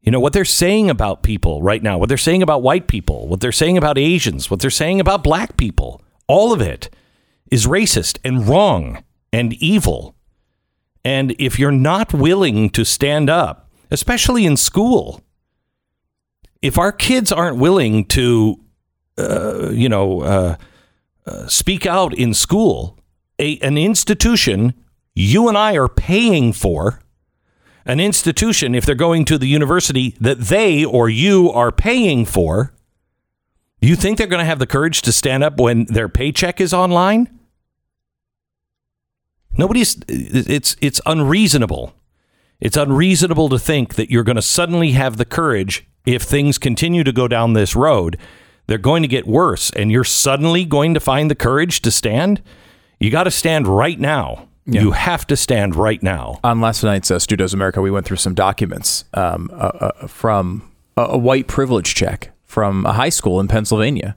You know, what they're saying about people right now, what they're saying about white people, what they're saying about Asians, what they're saying about black people, all of it is racist and wrong and evil. And if you're not willing to stand up, especially in school, if our kids aren't willing to, uh, you know, uh, uh, speak out in school, a, an institution you and I are paying for, an institution, if they're going to the university that they or you are paying for, you think they're going to have the courage to stand up when their paycheck is online? Nobody's it's it's unreasonable. It's unreasonable to think that you're going to suddenly have the courage if things continue to go down this road. They're going to get worse and you're suddenly going to find the courage to stand. You got to stand right now. Yeah. You have to stand right now. On last night's uh, Stu Does America, we went through some documents um, uh, uh, from a, a white privilege check from a high school in Pennsylvania,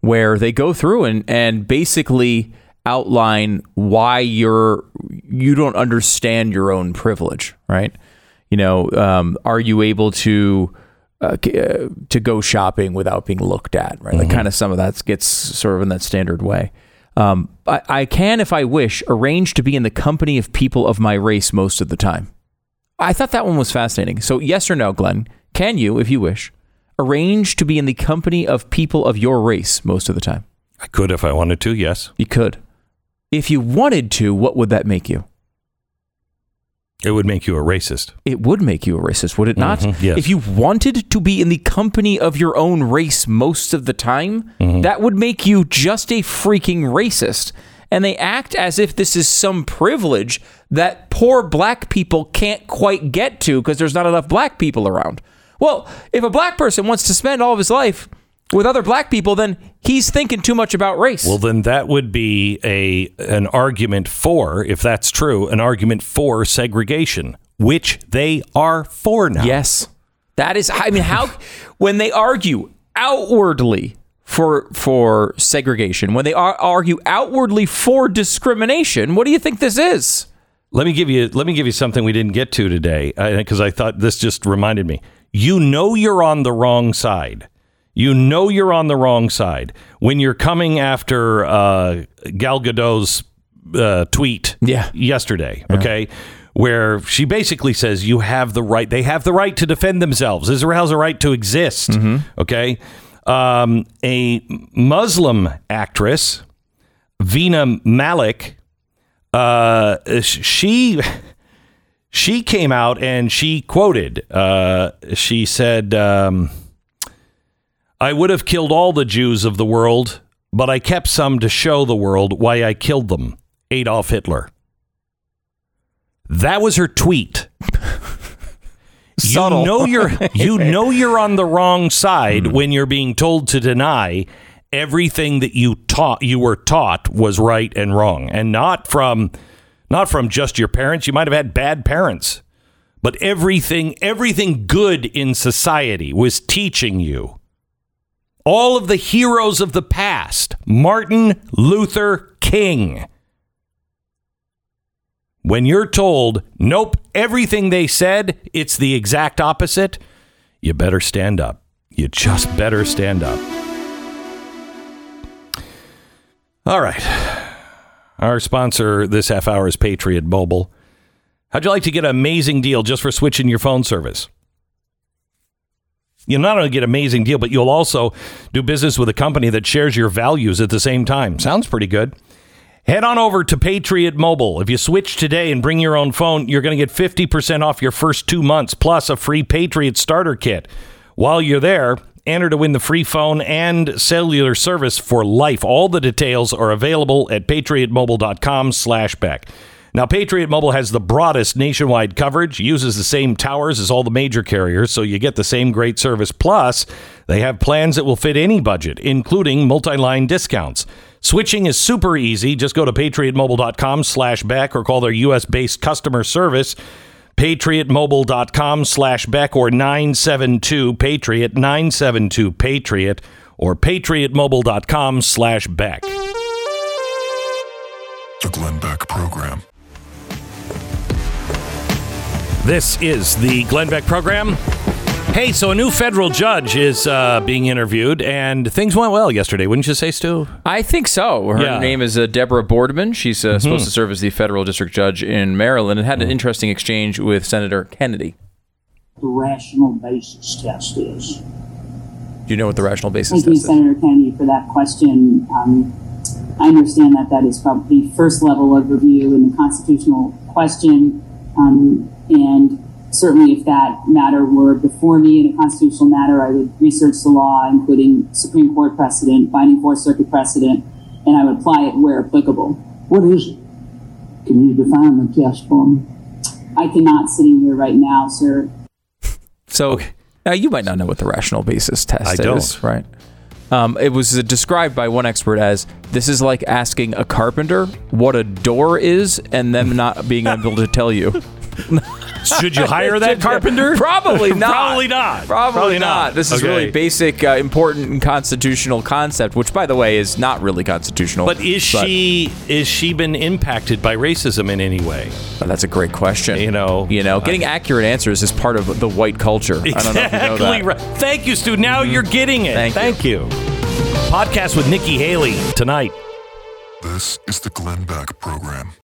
where they go through and and basically outline why you're you don't understand your own privilege, right? You know, um, are you able to uh, uh, to go shopping without being looked at, right? Like kind of some of that gets sort of in that standard way. Um, I, I can, if I wish, arrange to be in the company of people of my race most of the time. I thought that one was fascinating. So, yes or no, Glenn? Can you, if you wish, arrange to be in the company of people of your race most of the time? I could if I wanted to, yes. You could. If you wanted to, what would that make you? It would make you a racist. It would make you a racist, would it not? Mhm, yes. If you wanted to be in the company of your own race most of the time, Mm-hmm. that would make you just a freaking racist. And they act as if this is some privilege that poor black people can't quite get to because there's not enough black people around. Well, if a black person wants to spend all of his life with other black people, then he's thinking too much about race. Well, then that would be a an argument for, if that's true, an argument for segregation, which they are for now. Yes. That is I mean how when they argue outwardly for for segregation, when they ar- argue outwardly for discrimination, what do you think this is? Let me give you let me give you something we didn't get to today because I thought this just reminded me. You know you're on the wrong side. You know you're on the wrong side when you're coming after uh, Gal Gadot's uh, tweet Yeah. yesterday. Okay. Where she basically says you have the right, they have the right to defend themselves. Israel has a right to exist. Okay. Um, a Muslim actress, Veena Malik, uh, she she came out and she quoted. Uh, she said, um, "I would have killed all the Jews of the world, but I kept some to show the world why I killed them." Adolf Hitler. That was her tweet. You know you're you know you're on the wrong side hmm. when you're being told to deny everything that you taught you were taught was right and wrong and not from not from just your parents you might have had bad parents but everything everything good in society was teaching you all of the heroes of the past Martin Luther King when you're told, nope, everything they said, it's the exact opposite, you better stand up. You just better stand up. All right. Our sponsor this half hour is Patriot Mobile. How'd you like to get an amazing deal just for switching your phone service? You'll not only get an amazing deal, but you'll also do business with a company that shares your values at the same time. Sounds pretty good. Head on over to Patriot Mobile. If you switch today and bring your own phone, you're going to get 50% off your first two months plus a free Patriot starter kit. While you're there, enter to win the free phone and cellular service for life. All the details are available at patriotmobile.com slash Beck. Now, Patriot Mobile has the broadest nationwide coverage, uses the same towers as all the major carriers, so you get the same great service. Plus, they have plans that will fit any budget, including multi-line discounts. Switching is super easy. Just go to patriotmobile.com slash Beck or call their U.S.-based customer service, patriotmobile.com slash Beck or 972-PATRIOT, 972-PATRIOT or patriotmobile.com slash Beck. The Glenn Beck Program. This is the Glenn Beck program. Hey, so a new federal judge is uh, being interviewed, and things went well yesterday, wouldn't you say, Stu? I think so. Her Yeah. Mm-hmm. name is uh, Deborah Boardman. She's uh, supposed to serve as the federal district judge in Maryland and had an interesting exchange with Senator Kennedy. the rational basis test is. Do you know what the rational basis Thank you, test is? Senator Kennedy, for that question. Um, I understand that that is probably the first level of review in the constitutional question. Um, and certainly, if that matter were before me in a constitutional matter, I would research the law, including Supreme Court precedent, binding Fourth Circuit precedent, and I would apply it where applicable. What is it? Can you define the test for me? I cannot, sitting here right now, sir, So now you might not know what the rational basis test I is, don't. right? Um, it was uh, described by one expert as this is like asking a carpenter what a door is and them not being able to tell you. Should you hire that carpenter? Probably not. Probably not. Probably, Probably not. not. This is Okay. really basic, uh, important, and constitutional concept, which, by the way, is not really constitutional. But is she is she been impacted by racism in any way? But that's a great question. You know, you know, getting accurate answers is part of the white culture. I don't know if you know Exactly that. Mm-hmm. right. Thank you, Stu. Now you're getting it. Thank you. you. Podcast with Nikki Haley tonight. This is the Glenn Beck Program.